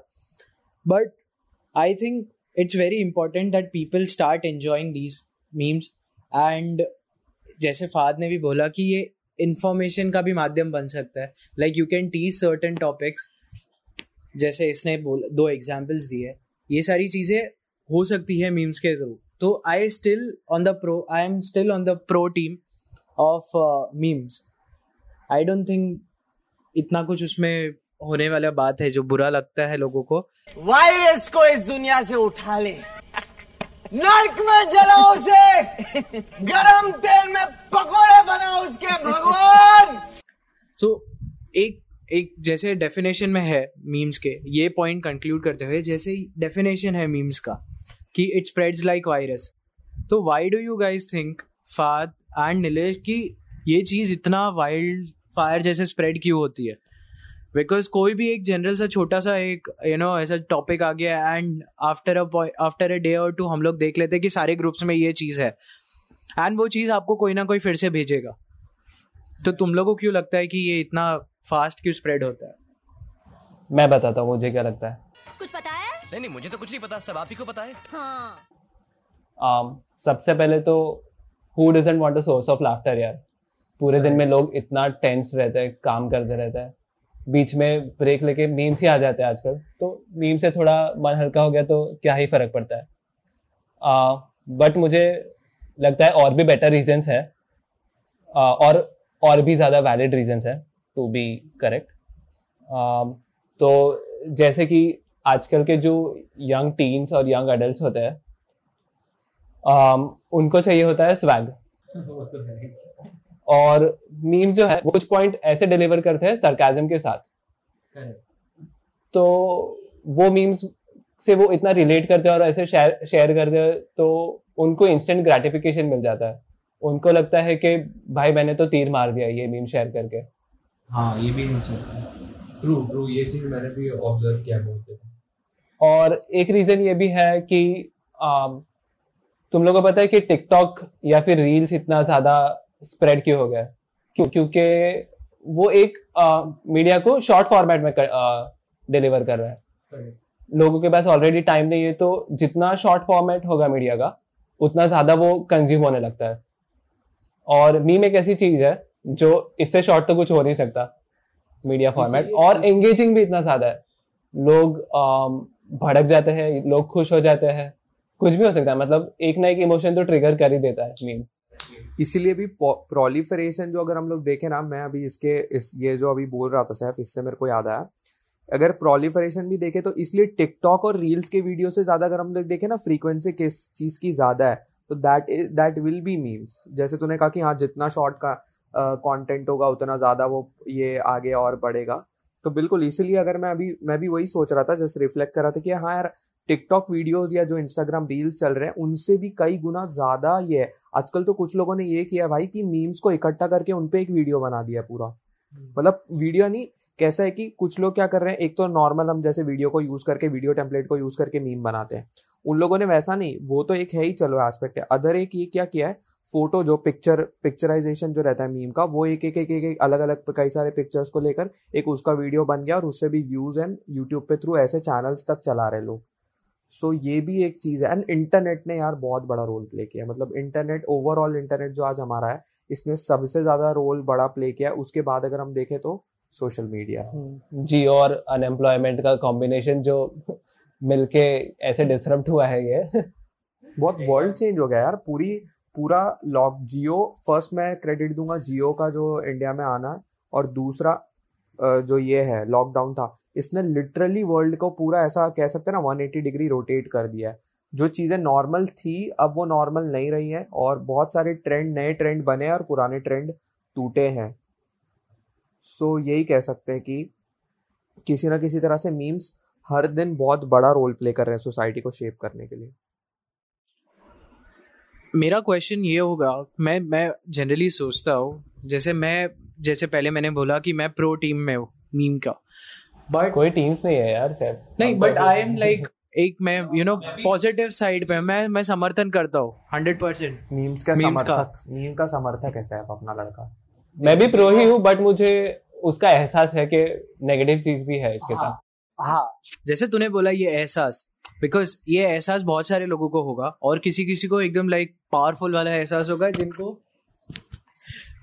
But I think it's very important that people start enjoying these memes and जैसे फाद ने भी बोला कि ये इंफॉर्मेशन का भी माध्यम बन सकता है। Like you can teach certain topics जैसे इसने बोल, दो एग्जाम्पल्स दिए। ये सारी चीज़ें हो सकती है मीम्स के थ्रू तो I still on the pro I am still on the pro team of memes I don't think इतना कुछ उसमें होने वाला बात है जो बुरा लगता है लोगों को। वायरस को इस दुनिया से उठा ले? नर्क में जलाओ उसे। गरम तेल में पकोड़े बनाओ उसके भगवान। So, एक एक जैसे डेफिनेशन में है मीम्स के ये पॉइंट कंक्लूड करते हुए जैसे डेफिनेशन है मीम्स का कि इट स्प्रेड्स लाइक वायरस तो why do you guys think Fahad and Nilesh कि ये चीज़ इतना वाइल्ड फायर जैसे स्प्रेड क्यों होती है? बिकॉज़ कोई भी एक जनरल सा छोटा सा एक यू नो ऐसा टॉपिक आ गया and after a after a day और टू हम लोग देख लेते हैं कि सारे ग्रुप्स में ये चीज़ है। एंड वो चीज़ आपको कोई ना कोई फिर से भेजेगा। तो तुम लोगों को क्यों लगता है कि ये इतना फास्ट क्यों स्प्रेड होता है? मैं बताता हूँ मुझे क्या लगता है। कुछ पता है? नहीं नहीं मुझे तो कुछ नहीं पता सब आप ही को पता है। हाँ। Um, सबसे पहले तो who doesn't want a source of laughter यार? पूरे दिन में लोग इतना टेंस रहते हैं काम करते रहते हैं। बीच में ब्रेक लेके मीम्स ही आ जाते हैं आजकल। तो मीम से थोड़ा मन हल्का हो गया तो क्या ही फ़र्क पड़ता है। बट uh, मुझे लगता है और भी बेटर रीजंस है। uh, और और भी ज़्यादा वैलिड रीजंस है टू बी करेक्ट तो जैसे कि आजकल के जो यंग टीन्स और यंग एडल्ट होते हैं उनको चाहिए होता है स्वैग और मीम्स जो है वो कुछ पॉइंट ऐसे डिलीवर करते हैं सरकाजम के साथ। तो वो मीम्स से वो इतना रिलेट करते हैं और ऐसे शेयर शेयर करते हैं तो उनको इंस्टेंट ग्रेटिफिकेशन मिल जाता है। उनको लगता है कि भाई मैंने तो तीर मार दिया ये मीम शेयर करके। हाँ ये भी हो सकता है। ट्रू ट्रू ये चीज़ मैंने भी ऑब्ज़र्व किया बहुत और एक रीजन ये भी है कि आ, तुम लोगों को पता है कि टिकटॉक या फिर रील्स इतना ज़्यादा स्प्रेड क्यों हो गया? क्यों क्योंकि वो एक मीडिया को शॉर्ट फॉर्मेट में डिलीवर कर रहा है। लोगों के पास ऑलरेडी टाइम नहीं है तो जितना शॉर्ट फॉर्मेट होगा मीडिया का उतना ज़्यादा वो कंज्यूम होने लगता है। और मीम एक ऐसी चीज़ है जो इससे शॉर्ट तो कुछ हो नहीं सकता मीडिया फॉर्मेट और एंगेजिंग भी इतना ज़्यादा है। लोग भड़क जाते हैं लोग खुश हो जाते हैं। कुछ भी हो सकता है मतलब एक ना एक इमोशन तो ट्रिगर कर ही देता है मीम इसीलिए भी प्रोलिफरेशन जो अगर हम लोग देखें ना मैं अभी इसके इस ये जो अभी बोल रहा था सैफ इससे मेरे को याद आया। अगर प्रोलीफरेशन भी देखें तो इसलिए टिकटॉक और रील्स के वीडियो से ज़्यादा अगर हम लोग देखें ना फ्रीक्वेंसी किस चीज़ की ज़्यादा है तो that is that will be memes जैसे तूने कहा कि हाँ जितना शॉर्ट का uh, होगा उतना ज़्यादा वो ये आगे और बढ़ेगा। तो बिल्कुल इसीलिए अगर मैं अभी मैं भी वही सोच रहा था जस्ट रिफ्लेक्ट कर रहा था कि हाँ यार टिकटॉक वीडियोस या जो इंस्टाग्राम रील्स चल रहे हैं उनसे भी कई गुना ज़्यादा ये है। आजकल तो कुछ लोगों ने ये किया भाई कि मीम्स को इकट्ठा करके उनपे एक वीडियो बना दिया पूरा। मतलब वीडियो नहीं कैसा है कि कुछ लोग क्या कर रहे हैं एक तो नॉर्मल हम जैसे वीडियो को यूज़ करके वीडियो टेम्पलेट को यूज़ करके मीम बनाते हैं। उन लोगों ने वैसा नहीं वो तो एक है ही चलो एस्पेक्ट है। अदर एक ये क्या किया है फ़ोटो जो पिक्चर पिक्चराइजेशन जो रहता है मीम का वो एक एक एक एक, एक अलग अलग कई सारे पिक्चर्स को लेकर एक उसका वीडियो बन गया और उससे भी व्यूज़ एंड यूट्यूब पे थ्रू ऐसे चैनल्स तक चला रहे लोग। सो so, ये भी एक चीज़ है। एंड इंटरनेट ने यार बहुत बड़ा रोल प्ले किया मतलब इंटरनेट ओवरऑल इंटरनेट जो आज हमारा है इसने सबसे ज़्यादा रोल बड़ा प्ले किया उसके बाद अगर हम देखें तो सोशल मीडिया जी और अनएम्प्लॉयमेंट का कॉम्बिनेशन जो मिलके ऐसे डिसरप्ट हुआ है ये। बहुत वर्ल्ड चेंज हो गया यार। पूरी पूरा लॉक जियो फ़र्स्ट मैं क्रेडिट दूँगा जियो का जो इंडिया में आना। और दूसरा जो ये है लॉकडाउन था। इसने लिटरली वर्ल्ड को पूरा ऐसा कह सकते हैं ना 180 डिग्री रोटेट कर दिया है। जो चीज़ें नॉर्मल थी अब वो नॉर्मल नहीं रही है और बहुत सारे ट्रेंड नए ट्रेंड बने हैं और पुराने ट्रेंड टूटे हैं। सो so, यही कह सकते हैं कि किसी ना किसी तरह से मीम्स हर दिन बहुत बड़ा रोल प्ले कर रहे हैं सोसाइटी को शेप करने के लिए। मेरा क्वेश्चन ये होगा मैं मैं जनरली सोचता हूँ जैसे मैं जैसे पहले मैंने बोला कि मैं प्रो टीम में हूँ मीम का। बट कोई टीम्स नहीं है यार सर। नहीं बट आई एम लाइक एक मैं यू नो पॉजिटिव साइड पे मैं मैं समर्थन करता हूँ हंड्रेड परसेंट मीम्स का का। समर्थक मीम का समर्थक है सैफ अपना लड़का। मैं भी प्रो ही हूँ बट मुझे उसका एहसास है कि नेगेटिव चीज़ भी है इसके साथ। हाँ। जैसे तूने बोला ये एहसास बिकॉज़ ये एहसास बहुत सारे लोगों को होगा और किसी किसी को एकदम लाइक पावरफुल वाला एहसास होगा जिनको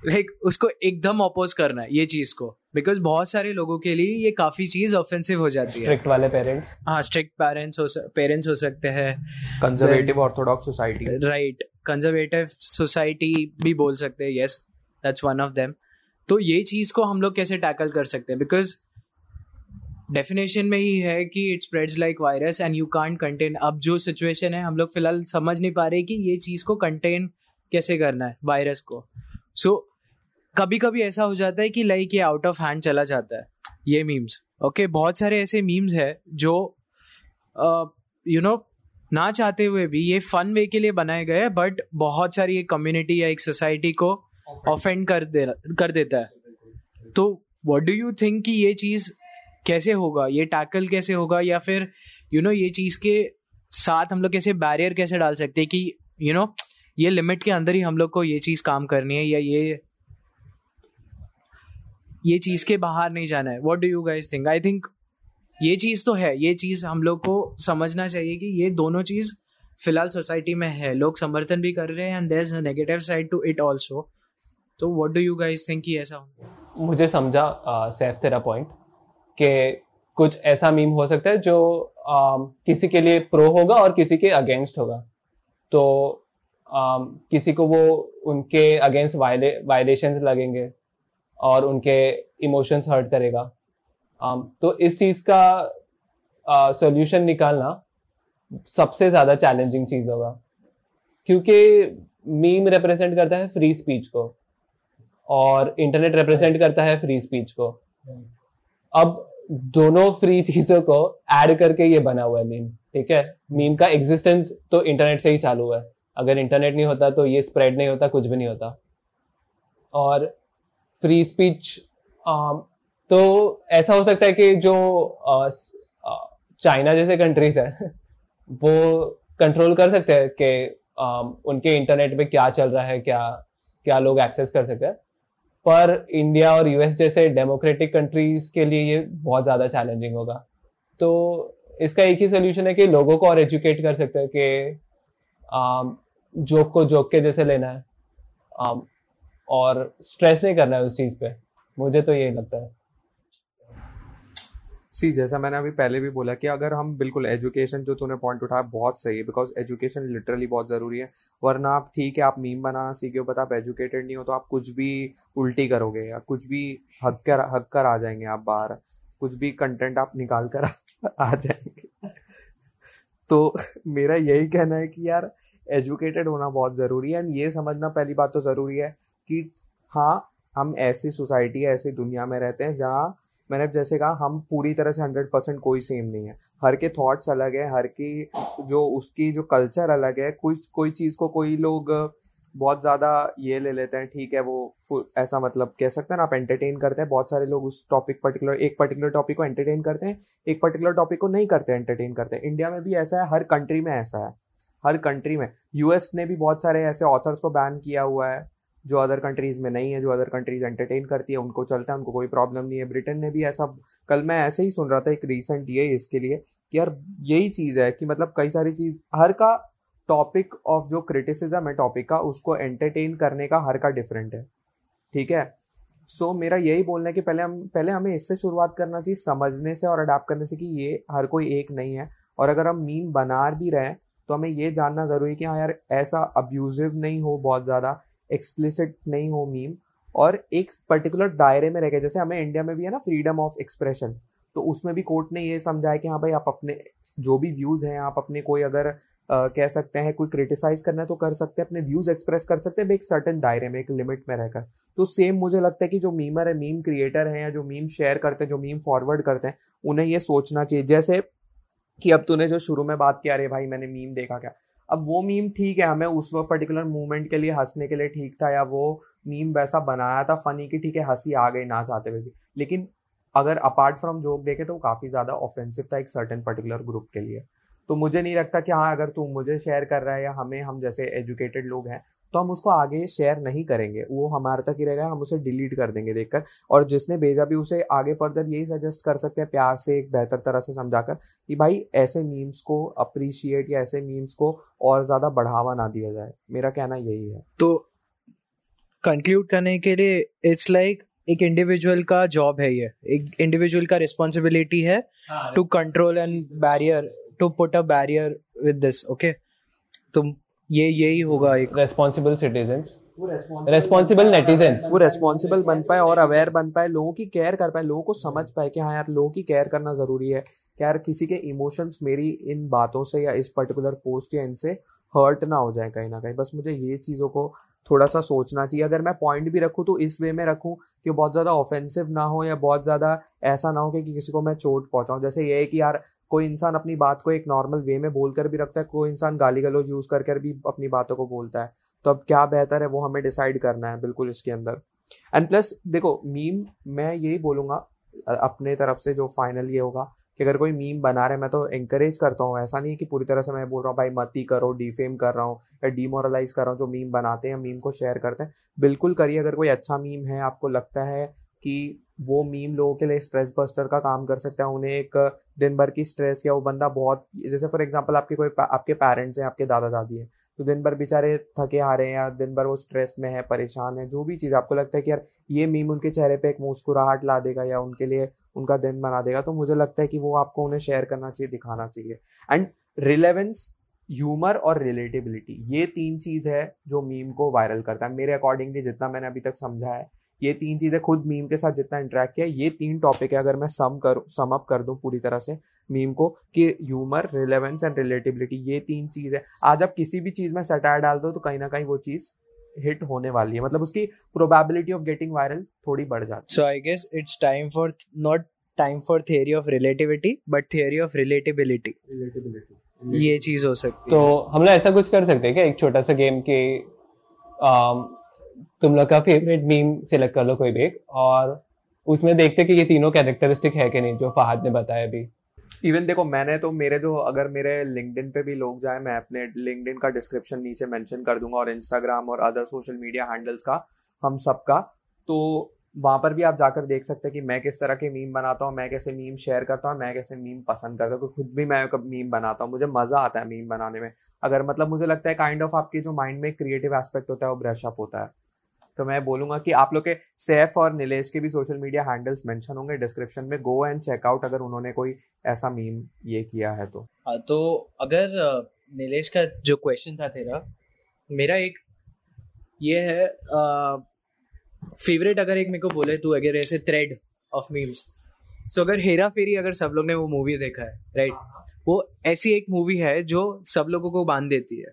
लाइक उसको एकदम अपोज करना है ये चीज़ को। बिकॉज़ बहुत सारे लोगों के लिए ये काफ़ी चीज़ ऑफेंसिव हो जाती है। स्ट्रिक्ट वाले पेरेंट्स हाँ स्ट्रिक्ट पेरेंट्स हो पेरेंट्स हो सकते हैं। Conservative orthodox society right conservative society भी बोल सकते हैं yes that's one of them तो ये चीज़ को हम लोग कैसे टैकल कर सकते हैं? बिकॉज़ डेफिनेशन में ही है कि it spreads like virus and you can't contain अब जो सिचुएशन है हम लोग फ़िलहाल समझ नहीं पा रहे कि ये चीज़ को कंटेन कैसे करना है वायरस को। सो so, कभी कभी ऐसा हो जाता है कि लाइक ये आउट ऑफ़ हैंड चला जाता है। ये मीम्स ओके बहुत सारे ऐसे मीम्स है जो you uh, know you know, ना चाहते हुए भी ये फन वे के लिए बनाए गए हैं बट बहुत सारी एक कम्युनिटी या एक सोसाइटी को ऑफेंड कर दे कर देता है। तो व्हाट डू यू थिंक कि ये चीज़ कैसे होगा? ये टैकल कैसे होगा? या फिर यू you नो know, ये चीज़ के साथ हम लोग कैसे बैरियर कैसे डाल सकते हैं कि यू you नो know, ये लिमिट के अंदर ही हम लोग को ये चीज़ काम करनी है या ये ये चीज़ के बाहर नहीं जाना है। What do you guys think I think ये चीज़ तो है। ये चीज़ हम लोग को समझना चाहिए कि ये दोनों चीज़ फ़िलहाल सोसाइटी में है। लोग समर्थन भी कर रहे हैं and is negative side to it also तो what do you guys think कि ऐसा मुझे समझा सैफ तेरा पॉइंट कि कुछ ऐसा मीम हो सकता है जो आ, किसी के लिए प्रो होगा और किसी के अगेंस्ट होगा। तो आ, किसी को वो उनके अगेंस्ट वायलेशंस लगेंगे। और उनके इमोशंस हर्ट करेगा। Um, तो इस चीज़ का सॉल्यूशन uh, निकालना सबसे ज़्यादा चैलेंजिंग चीज़ होगा। क्योंकि मीम रिप्रेजेंट करता है फ्री स्पीच को और इंटरनेट रिप्रेजेंट करता है फ्री स्पीच को। अब दोनों फ्री चीज़ों को ऐड करके ये बना हुआ है मीम ठीक है? मीम का एग्जिस्टेंस तो इंटरनेट से ही चालू है। अगर इंटरनेट नहीं होता तो ये स्प्रेड नहीं होता कुछ भी नहीं होता। और फ्री स्पीच um, तो ऐसा हो सकता है कि जो चाइना जैसे कंट्रीज़ है वो कंट्रोल कर सकते हैं कि um, उनके इंटरनेट पे क्या चल रहा है क्या क्या लोग एक्सेस कर सकते हैं। पर इंडिया और यूएस जैसे डेमोक्रेटिक कंट्रीज़ के लिए ये बहुत ज़्यादा चैलेंजिंग होगा। तो इसका एक ही सोल्यूशन है कि लोगों को और एजुकेट कर सकते हैं कि जोक um, को जोक के जैसे लेना है। और स्ट्रेस नहीं करना है उस चीज़ पे। मुझे तो यही लगता है। सी जैसा मैंने अभी पहले भी बोला कि अगर हम बिल्कुल एजुकेशन जो तूने पॉइंट उठाया बहुत सही है बिकॉज़ एजुकेशन लिटरली बहुत ज़रूरी है। वरना आप ठीक है, आप मीम बनाना सीखे हो पता आप एजुकेटेड नहीं हो तो आप कुछ भी उल्टी करोगे या कुछ भी हक कर हक कर आ जाएँगे आप बाहर। कुछ भी कंटेंट आप निकाल कर आ जाएँगे। तो मेरा यही कहना है कि यार एजुकेटेड होना बहुत ज़रूरी है। एंड ये समझना पहली बात तो ज़रूरी है कि हाँ हम ऐसी सोसाइटी ऐसी दुनिया में रहते हैं जहाँ मैंने जैसे कहा, हम पूरी तरह से हंड्रेड परसेंट कोई सेम नहीं है। हर के थॉट्स अलग है, हर की जो उसकी जो कल्चर अलग है, कुछ, कोई चीज़ को कोई लोग बहुत ज़्यादा ये ले लेते हैं, ठीक है, वो ऐसा मतलब कह सकते हैं ना, आप एंटरटेन करते हैं, बहुत सारे लोग उस टॉपिक पर्टिकुलर एक पर्टिकुलर टॉपिक को एंटरटेन करते हैं, एक पर्टिकुलर टॉपिक को नहीं करते एंटरटेन करते हैं। इंडिया में भी ऐसा है, हर कंट्री में ऐसा है, हर कंट्री में। यूएस ने भी बहुत सारे ऐसे ऑथर्स को बैन किया हुआ है। जो अदर कंट्रीज़ में नहीं है जो अदर कंट्रीज़ एंटरटेन करती है उनको चलता है उनको कोई प्रॉब्लम नहीं है। ब्रिटेन ने भी ऐसा कल मैं ऐसे ही सुन रहा था एक रिसेंट ये इसके लिए कि यार यही चीज़ है कि मतलब कई सारी चीज़ हर का टॉपिक ऑफ़ जो क्रिटिसिज्म है टॉपिक का उसको एंटरटेन करने का हर का डिफरेंट है। ठीक है? सो so, मेरा यही बोलना है कि पहले हम पहले हमें इससे शुरुआत करना चाहिए समझने से और अडाप्ट करने से कि ये हर कोई एक नहीं है। और अगर हम मीम बना भी रहे तो हमें ये जानना ज़रूरी है कि हाँ यार ऐसा अब्यूजिव नहीं हो बहुत ज़्यादा। एक्सप्लिसिट नहीं हो मीम और एक पर्टिकुलर दायरे में रह गए जैसे हमें इंडिया में भी है ना फ्रीडम ऑफ़ एक्सप्रेशन तो उसमें भी कोर्ट ने ये समझाया कि हाँ भाई आप अपने जो भी व्यूज़ हैं आप अपने कोई अगर आ, कह सकते हैं कोई क्रिटिसाइज करना है तो कर सकते हैं अपने व्यूज़ एक्सप्रेस कर सकते हैं एक सर्टन दायरे में एक लिमिट में रहकर. तो सेम मुझे लगता है कि जो मीमर है मीम क्रिएटर हैं या जो मीम शेयर करते हैं जो मीम फॉरवर्ड करते हैं उन्हें ये सोचना चाहिए. जैसे कि अब तूने जो शुरू में बात किया अरे भाई मैंने मीम देखा क्या? अब वो मीम ठीक है, हमें उस पर्टिकुलर मूवमेंट के लिए हंसने के लिए ठीक था या वो मीम वैसा बनाया था फनी कि ठीक है, हँसी आ गई ना चाहते हुए भी। लेकिन अगर अपार्ट फ्रॉम जोक देखे तो वो काफ़ी ज़्यादा ऑफेंसिव था एक सर्टेन पर्टिकुलर ग्रुप के लिए। तो मुझे नहीं लगता कि हाँ अगर तुम मुझे शेयर कर रहा है या हमें, हम जैसे एजुकेटेड लोग हैं तो हम उसको आगे शेयर नहीं करेंगे। वो हमारे तक ही रहेगा हम उसे डिलीट कर देंगे देखकर। और जिसने भेजा भी उसे आगे फर्दर यही सजेस्ट कर सकते हैं प्यार से एक बेहतर तरह से समझाकर कि भाई ऐसे मीम्स को अप्रिशिएट या ऐसे मीम्स को और ज़्यादा बढ़ावा ना दिया जाए। मेरा कहना यही है। तो कंक्लूड करने के लिए इट्स लाइक like, एक इंडिविजुअल का जॉब है ये। एक इंडिविजुअल का रिस्पॉन्सिबिलिटी है to control and barrier to put a barrier with this okay तो ये यही होगा एक। रेस्पॉन्सिबल सिटीजन्स रेस्पॉन्सिबल नेटिजन्स वो रेस्पॉन्सिबल बन पाए और अवेयर बन पाए लोगों की केयर कर पाए लोगों को समझ पाए कि हाँ यार लोगों की केयर करना ज़रूरी है। कि यार किसी के इमोशंस मेरी इन बातों से या इस पर्टिकुलर पोस्ट या इनसे हर्ट ना हो जाए कहीं ना कहीं। बस मुझे ये चीज़ों को थोड़ा सा सोचना चाहिए। अगर मैं पॉइंट भी रखूँ तो इस वे में रखूँ कि बहुत ज़्यादा ऑफेंसिव ना हो या बहुत ज़्यादा ऐसा ना हो कि किसी को मैं चोट पहुँचाऊँ। जैसे ये है कि यार कोई इंसान अपनी बात को एक नॉर्मल वे में बोल कर भी रखता है, कोई इंसान गाली गलोज यूज़ कर कर भी अपनी बातों को बोलता है। तो अब क्या बेहतर है, वो हमें डिसाइड करना है बिल्कुल इसके अंदर। एंड प्लस देखो मीम मैं यही बोलूँगा अपने तरफ़ से जो फाइनल ये होगा कि अगर कोई मीम बना रहे मैं तो इंकरेज करता हूँ। ऐसा नहीं है कि पूरी तरह से मैं बोल रहा हूँ, भाई मत करो डिफेम कर रहा हूँ या डीमोरलाइज कर रहा हूँ जो मीम बनाते हैं मीम को शेयर करते हैं। बिल्कुल करिए, अगर कोई अच्छा मीम है, आपको लगता है कि वो मीम लोगों के लिए स्ट्रेस बस्टर का काम कर सकता है, उन्हें एक दिन भर की स्ट्रेस या वो बंदा बहुत, जैसे फॉर एग्ज़ाम्पल आपके कोई आपके पेरेंट्स हैं, आपके दादा दादी हैं तो दिन भर बेचारे थके हारे हैं या दिन भर वो स्ट्रेस में है, परेशान है, जो भी चीज़ आपको लगता है कि यार ये मीम उनके चेहरे पे एक मुस्कुराहट ला देगा या उनके लिए उनका दिन बना देगा तो मुझे लगता है कि वो आपको उन्हें शेयर करना चाहिए, दिखाना चाहिए। एंड रिलेवेंस ह्यूमर और रिलेटेबिलिटी ये तीन चीज़ है जो मीम को वायरल करता है। मेरे अकॉर्डिंगली जितना मैंने अभी तक समझा है ये तीन चीज़ें खुद मीम के साथ जितना इंटरेक्ट किया ये तीन टॉपिक है अगर मैं सम कर सम अप कर दूँ पूरी तरह से मीम को कि ह्यूमर रिलेवेंस एंड रिलेटिबिलिटी ये तीन चीज़। है आज आप किसी भी चीज़ में सटायर डाल दो तो कहीं ना कहीं वो चीज़ हिट होने वाली है। मतलब उसकी प्रोबेबिलिटी ऑफ़ गेटिंग वायरल थोड़ी बढ़ जाती है। So I guess it's time for not time for theory of relativity but theory of relatability relatability ये चीज़ हो सकती तो हम लोग ऐसा कुछ कर सकते हैं क्या? एक छोटा सा गेम के तुम लोग का फेवरेट मीम सिलेक्ट कर लो कोई भी, और उसमें देखते कि ये तीनों कैरेक्टरिस्टिक है कि नहीं, जो फहद ने बताया अभी। इवन देखो, मैंने तो मेरे जो, अगर मेरे लिंकडिन पे भी लोग जाए, मैं अपने लिंकडिन का डिस्क्रिप्शन नीचे मेंशन कर दूँगा, और इंस्टाग्राम और अदर सोशल मीडिया हैंडल्स का, हम सबका तो वहाँ पर भी आप जाकर देख सकते हैं कि मैं किस तरह के मीम बनाता हूँ, मैं कैसे मीम शेयर करता हूँ, मैं कैसे मीम पसंद करता हूँ तो खुद भी मैं मीम बनाता हूँ, मुझे मज़ा आता है मीम बनाने में। अगर मतलब मुझे लगता है काइंड kind ऑफ़ of आपके जो माइंड में क्रिएटिव एस्पेक्ट होता है, वो ब्रश अप होता है। तो मैं बोलूँगा कि आप लोग के सैफ और नीलेश के भी सोशल मीडिया हैंडल्स मेंशन होंगे डिस्क्रिप्शन में गो एंड चेकआउट अगर उन्होंने कोई ऐसा मीम ये किया है तो। हाँ तो अगर नीलेश का जो क्वेश्चन था तेरा, मेरा एक ये है फेवरेट अगर एक मेरे को बोले तू अगर ऐसे थ्रेड ऑफ़ मीम्स सो अगर हेरा फेरी अगर सब लोग ने वो मूवी देखा है राइट वो ऐसी एक मूवी है जो सब लोगों को बाँध देती है।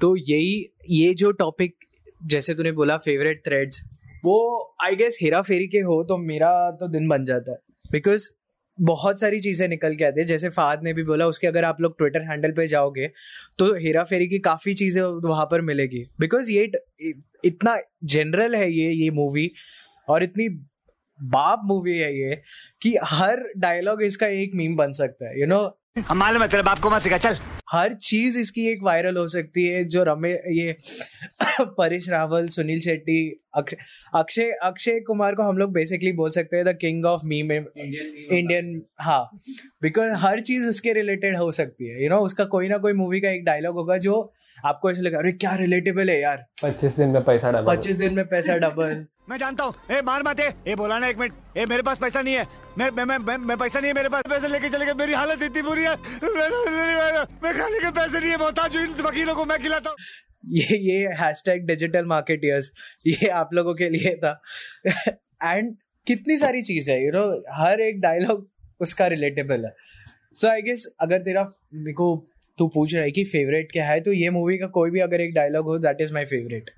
तो यही, ये जो टॉपिक जैसे तूने बोला फेवरेट थ्रेड्स वो आई गेस हेरा फेरी के हो तो मेरा तो दिन बन जाता है। बिकॉज़ बहुत सारी चीज़ें निकल के आती है। जैसे फाद ने भी बोला, उसके अगर आप लोग ट्विटर हैंडल पे जाओगे तो हेरा फेरी की काफ़ी चीज़ें वहाँ पर मिलेगी। बिकॉज़ ये इतना जनरल है ये ये मूवी और इतनी बाप मूवी है ये, कि हर डायलॉग इसका एक मीम बन सकता है यू नो हम मालूम है, तेरे बाप को मत सिखा, चल। हर चीज़ इसकी एक वायरल हो सकती है जो रमे ये परेश रावल सुनील शेट्टी अक्षय अक्षय अक्षय कुमार को हम लोग बेसिकली बोल सकते हैं द किंग ऑफ़ मी में इंडियन हाँ। बिकॉज़ हर चीज़ उसके रिलेटेड हो सकती है यू you नो know, उसका कोई ना कोई मूवी का एक डायलॉग होगा जो आपको ऐसा लगा अरे क्या रिलेटेबल है यार। पच्चीस दिन में पैसा डबल पच्चीस दिन में पैसा डबल मैं जानता हूँ। ए मार मत ए बोला ना एक मिनट। ए मेरे पास पैसा नहीं है। मैं मैं मैं, मैं, पैसा नहीं है मेरे पास पैसे लेके चले गए। मेरी हालत इतनी बुरी है। मैं खाने के पैसे नहीं है मोहताज इन वकीलों को मैं खिलाता हूँ। ये ये हैशटैग डिजिटल मार्केटियर्स ये आप लोगों के लिए था। एंड कितनी सारी चीज़ है यू नो हर एक डायलॉग उसका रिलेटेबल है। सो आई गेस अगर तेरा मेरे को तू पूछ रहा है कि फेवरेट क्या है तो ये मूवी का कोई भी अगर एक डायलॉग हो दैट इज़ माई फेवरेट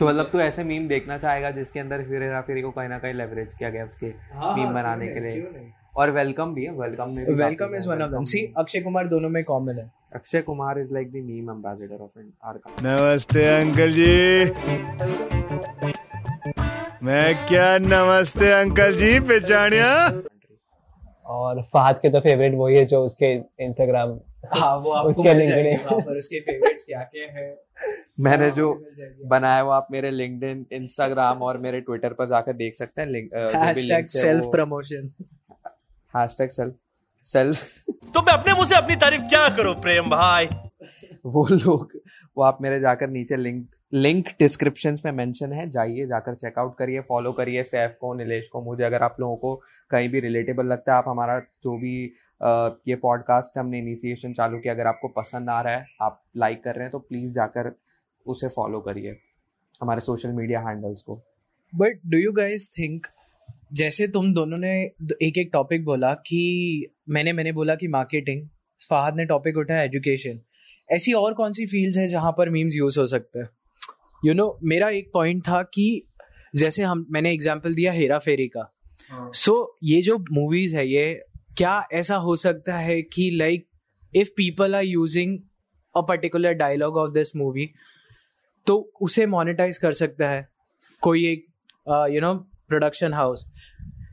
तो मतलब तू ऐसे मीम देखना चाहेगा जिसके अंदर फिर हेरा फेरी को कहीं ना कहीं लेवरेज किया गया उसके हाँ, मीम हाँ, बनाने के लिए। और वेलकम भी है वेलकम में welcome is one of them see Akshay Kumar दोनों में कॉमन है। Akshay Kumar is like the meme ambassador of our नमस्ते अंकल जी। मैं क्या नमस्ते अंकल जी पहचानिया और फहद के तो फेवरेट वही है जो उसके इंस्टाग्राम हाँ वो आपको उसके मिल जाएँगे वहाँ पर उसके फेवरेट्स क्या क्या है मैंने जो। बनाया वो आप मेरे लिंक्डइन इंस्टाग्राम और मेरे ट्विटर पर जाकर देख सकते हैं। Link hashtag self promotion hashtag self self तो मैं अपने मुँह से अपनी तारीफ़ क्या करूँ प्रेम भाई? वो लोग वो आप मेरे जाकर नीचे लिंक लिंक डिस्क्रिप्शन में मेंशन है। जाइए जाकर चेकआउट करिए फॉलो करिए। सैफ को नीलेश को मुझे अगर आप लोगों को कहीं भी रिलेटेबल लगता है आप हमारा जो भी ये पॉडकास्ट हमने इनिशिएशन चालू किया। अगर आपको पसंद आ रहा है आप लाइक कर रहे हैं तो प्लीज़ जाकर उसे फॉलो करिए हमारे सोशल मीडिया हैंडल्स को। But do you guys think जैसे तुम दोनों ने एक एक टॉपिक बोला कि मैंने मैंने बोला कि मार्केटिंग फहद ने टॉपिक उठाया एजुकेशन ऐसी और कौन सी फील्ड्स है जहाँ पर मीम्स यूज़ हो सकते हैं? यू नो मेरा एक पॉइंट था कि जैसे हम मैंने एग्जांपल दिया हेरा फेरी का। सो so, ये जो मूवीज़ है ये क्या ऐसा हो सकता है कि like if people are using a particular dialogue of this movie तो उसे मोनिटाइज कर सकता है कोई एक you know production house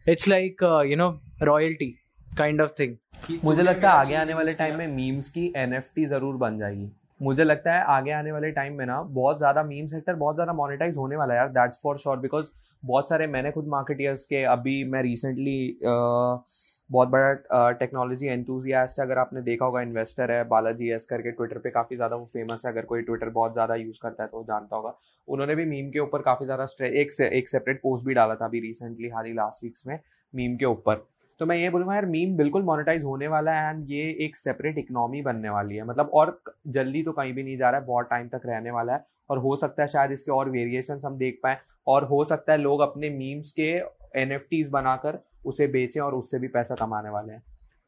it's like you know royalty kind of thing मुझे लगता है आगे आने वाले टाइम में मीम्स की एनएफटी ज़रूर बन जाएगी। मुझे लगता है आगे आने वाले टाइम में ना, बहुत ज़्यादा मीम सेक्टर बहुत ज़्यादा मोनेटाइज होने वाला है यार दैट्स फॉर श्योर बिकॉज़ बहुत सारे मैंने खुद मार्केटियर्स के, अभी मैं रिसेंटली बहुत बड़ा टेक्नोलॉजी एंथुजियास्ट अगर आपने देखा होगा इन्वेस्टर है, बालाजी एस करके ट्विटर पे काफ़ी ज़्यादा वो फ़ेमस है, अगर कोई ट्विटर बहुत ज़्यादा यूज़ करता है तो जानता होगा। उन्होंने भी मीम के ऊपर काफ़ी ज़्यादा एक एक सेपरेट पोस्ट भी डाला था अभी रिसेंटली हाल ही लास्ट वीक्स में मीम के ऊपर। तो मैं ये बोलूँगा यार मीम बिल्कुल मोनेटाइज होने वाला है एंड ये एक सेपरेट इकोनॉमी बनने वाली है। मतलब और जल्दी तो कहीं भी नहीं जा रहा है बहुत टाइम तक रहने वाला है और हो सकता है शायद इसके और वेरिएशन हम देख पाए और हो सकता है लोग अपने मीम्स के एन बनाकर उसे बेचें और उससे भी पैसा कमाने वाले हैं।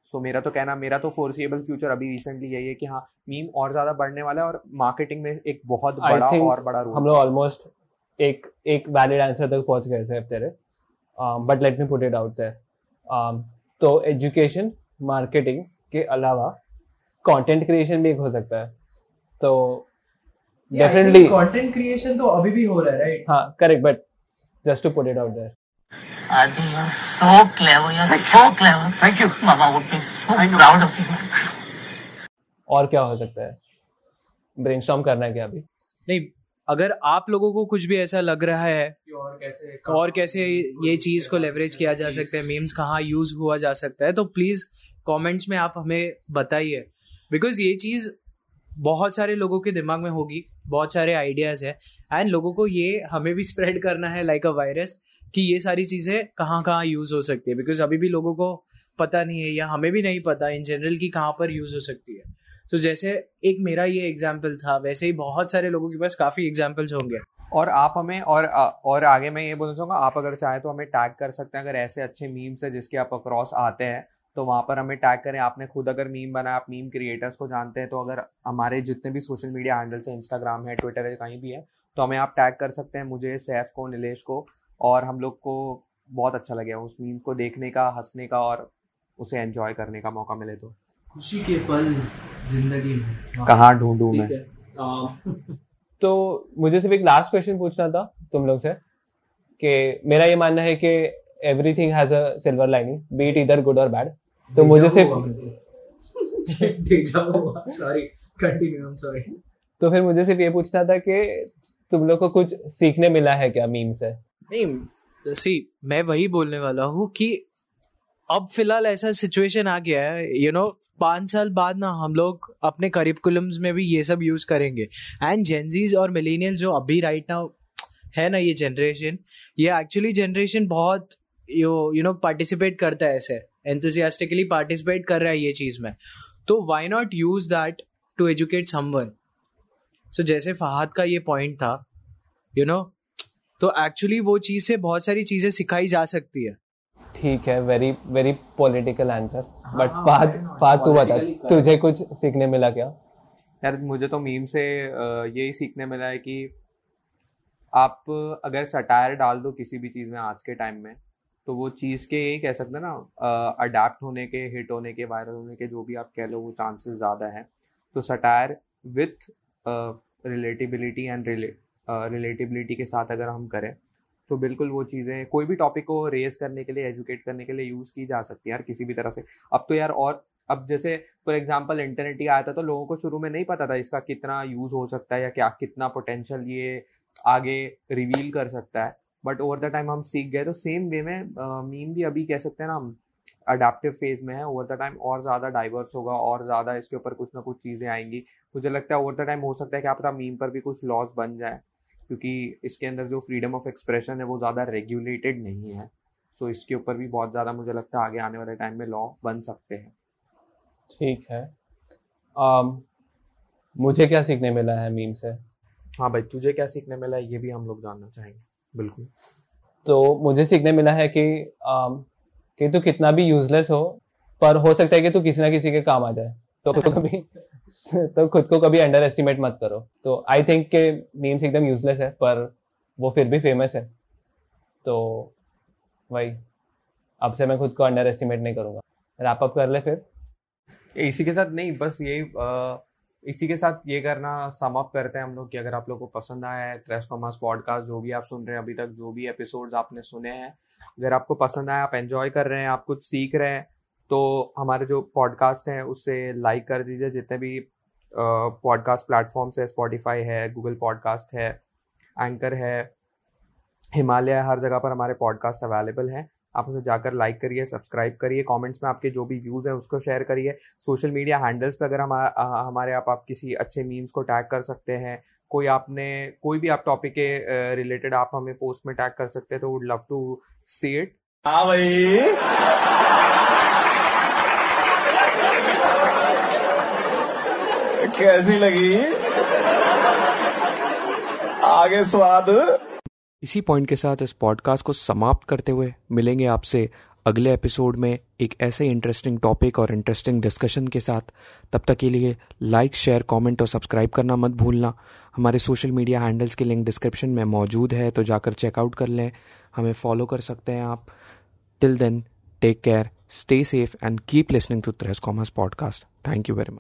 सो so, मेरा तो कहना मेरा तो फोर्सिएबल फ्यूचर अभी रिसेंटली यही है कि हाँ मीम और ज़्यादा बढ़ने वाला है और मार्केटिंग में एक बहुत बड़ा और बड़ा रोल हम लोग ऑलमोस्ट एक एक वैलिड आंसर तक पहुँच गए थे तेरे। But let me put it out there तो एजुकेशन मार्केटिंग के अलावा कंटेंट क्रिएशन भी एक हो सकता है तो डेफिनेटली कंटेंट क्रिएशन तो अभी भी हो रहा है राइट हाँ correct but just to put it out there Adi, you're so clever. You're so clever. Thank you. Mama would be so proud of you. और क्या हो सकता है ब्रेनस्टॉर्म करना है क्या अभी नहीं अगर आप लोगों को कुछ भी ऐसा लग रहा है और कैसे और कैसे ये चीज़ को लेवरेज किया जा सकता है मीम्स कहाँ यूज़ हुआ जा सकता है तो प्लीज़ कमेंट्स में आप हमें बताइए। बिकॉज़ ये चीज़ बहुत सारे लोगों के दिमाग में होगी बहुत सारे आइडियाज़ है एंड लोगों को ये हमें भी स्प्रेड करना है लाइक अ वायरस कि ये सारी चीज़ें कहाँ कहाँ यूज़ हो सकती है। बिकॉज़ अभी भी लोगों को पता नहीं है या हमें भी नहीं पता इन जनरल कि कहाँ पर यूज़ हो सकती है। तो जैसे एक मेरा ये एग्ज़ाम्पल था वैसे ही बहुत सारे लोगों के पास काफ़ी एग्जाम्पल्स होंगे। और आप हमें और और आगे मैं ये बोलना चाहूँगा आप अगर चाहें तो हमें टैग कर सकते हैं अगर ऐसे अच्छे मीम्स है जिसके आप अक्रॉस आते हैं तो वहाँ पर हमें टैग करें। आपने खुद अगर मीम बनाया आप मीम क्रिएटर्स को जानते हैं तो अगर हमारे जितने भी सोशल मीडिया हैंडल्स हैं इंस्टाग्राम है ट्विटर है कहीं भी है तो हमें आप टैग कर सकते हैं मुझे सैफ को नीलेश को और हम लोग को बहुत अच्छा लगेगा उस मीम्स को देखने का हंसने का और उसे एंजॉय करने का मौका मिले तो। खुशी के पल ज़िंदगी में। कहाँ ढूंढूं मैं? तो मुझे सिर्फ़ एक लास्ट क्वेश्चन पूछना था तुम लोग से कि मेरा ये मानना है कि everything has a silver lining be it either good और बैड तो मुझे सिर्फ़ sorry continue I am sorry तो फिर मुझे सिर्फ़ ये पूछना था कि तुम लोग को कुछ सीखने मिला है क्या मीम से? नहीं सी मैं वही बोलने वाला हूँ कि अब फ़िलहाल ऐसा सिचुएशन आ गया है यू नो पाँच साल बाद ना हम लोग अपने करिकुलम्स में भी ये सब यूज़ करेंगे। एंड जेंजीज और मिलीनियल जो अभी राइट right नाउ है ना ये जनरेशन ये एक्चुअली जनरेशन बहुत यू यू नो पार्टिसिपेट करता है ऐसे एंथुजियास्टिकली पार्टिसिपेट कर रहा है ये चीज़ में। तो why not use that to educate someone so जैसे फहाद का ये पॉइंट था यू you नो know, तो एक्चुअली वो चीज़ से बहुत सारी चीज़ें सिखाई जा सकती है। ठीक है very very political answer but Fahad Fahad तू बता तुझे कुछ सीखने मिला क्या? यार मुझे तो मीम से यही सीखने मिला है कि आप अगर सटायर डाल दो किसी भी चीज़ में आज के टाइम में तो वो चीज़ के यही कह सकते हैं ना अडेप्ट होने के हिट होने के वायरल होने के जो भी आप कह लो वो चांसेस ज़्यादा हैं। तो satire with relatability and relatability के साथ अगर हम करें तो बिल्कुल वो चीज़ें कोई भी टॉपिक को रेस करने के लिए एजुकेट करने के लिए यूज़ की जा सकती है यार किसी भी तरह से। अब तो यार और, अब जैसे फॉर एग्जांपल इंटरनेट ही आया था तो लोगों को शुरू में नहीं पता था इसका कितना यूज़ हो सकता है या क्या, कितना पोटेंशियल ये आगे रिवील कर सकता है। बट ओवर द टाइम हम सीख गए तो सेम वे में मीम भी अभी कह सकते हैं ना हम अडेप्टिव फ़ेज़ में है। ओवर द टाइम और ज़्यादा डाइवर्स होगा, और ज़्यादा इसके ऊपर कुछ ना कुछ चीज़ें आएँगी। मुझे लगता है ओवर द टाइम हो सकता है क्या पता मीम पर भी कुछ लॉस बन जाए। क्योंकि इसके अंदर जो फ्रीडम ऑफ़ एक्सप्रेशन है वो ज़्यादा रेगुलेटेड नहीं है। सो so इसके ऊपर भी बहुत ज़्यादा मुझे लगता है आगे आने वाले टाइम में लॉ बन सकते हैं। ठीक है। Um, मुझे क्या सीखने मिला है मीम से? हाँ भाई तुझे क्या सीखने मिला है ये भी हम लोग जानना चाहेंगे बिल्कुल। तो मुझे सीखने मिला है कि um, कि तू कितना भी यूजलेस हो पर हो सकता है कि तू किसी ना किसी के काम आ जाए। तो, तो कभी तो खुद को कभी अंडर एस्टिमेट मत करो। तो आई थिंक के मीम्स एकदम यूजलेस है, पर वो फिर भी फ़ेमस है। तो वही। अब से मैं खुद को अंडर एस्टिमेट नहीं करूँगा। रैप अप कर ले फिर। इसी के साथ नहीं, बस यही इसी के साथ ये करना सम अप करते हैं हम लोग कि अगर आप लोग को पसंद आया है ट्रेस कॉमर्स पॉडकास्ट जो भी आप सुन रहे हैं अभी तक, जो भी एपिसोड्स आपने सुने हैं, अगर आपको पसंद आया, आप एंजॉय कर रहे हैं, आप कुछ सीख रहे हैं तो हमारे जो पॉडकास्ट हैं उससे लाइक कर दीजिए। जितने भी पॉडकास्ट प्लेटफॉर्म्स है स्पॉटिफाई है गूगल पॉडकास्ट है एंकर है हिमालय हर जगह पर हमारे पॉडकास्ट अवेलेबल हैं। आप उसे जाकर लाइक करिए सब्सक्राइब करिए कमेंट्स में आपके जो भी व्यूज़ हैं, उसको शेयर करिए। सोशल मीडिया हैंडल्स पे अगर हम हमारे आप आप किसी अच्छे मीम्स को टैग कर सकते हैं, कोई आपने, कोई भी आप टॉपिक के रिलेटेड आप हमें पोस्ट में टैग कर सकते हैं तो would love to see it हाँ भाई। कैसी लगी? आगे स्वाद। इसी पॉइंट के साथ इस पॉडकास्ट को समाप्त करते हुए मिलेंगे आपसे अगले एपिसोड में एक ऐसे इंटरेस्टिंग टॉपिक और इंटरेस्टिंग डिस्कशन के साथ। तब तक के लिए लाइक शेयर कमेंट और सब्सक्राइब करना मत भूलना। हमारे सोशल मीडिया हैंडल्स के लिंक डिस्क्रिप्शन में मौजूद है तो जाकर चेकआउट कर लें। हमें फॉलो कर सकते हैं आप। Till then take care stay safe and keep listening to threes commerce podcast thank you very much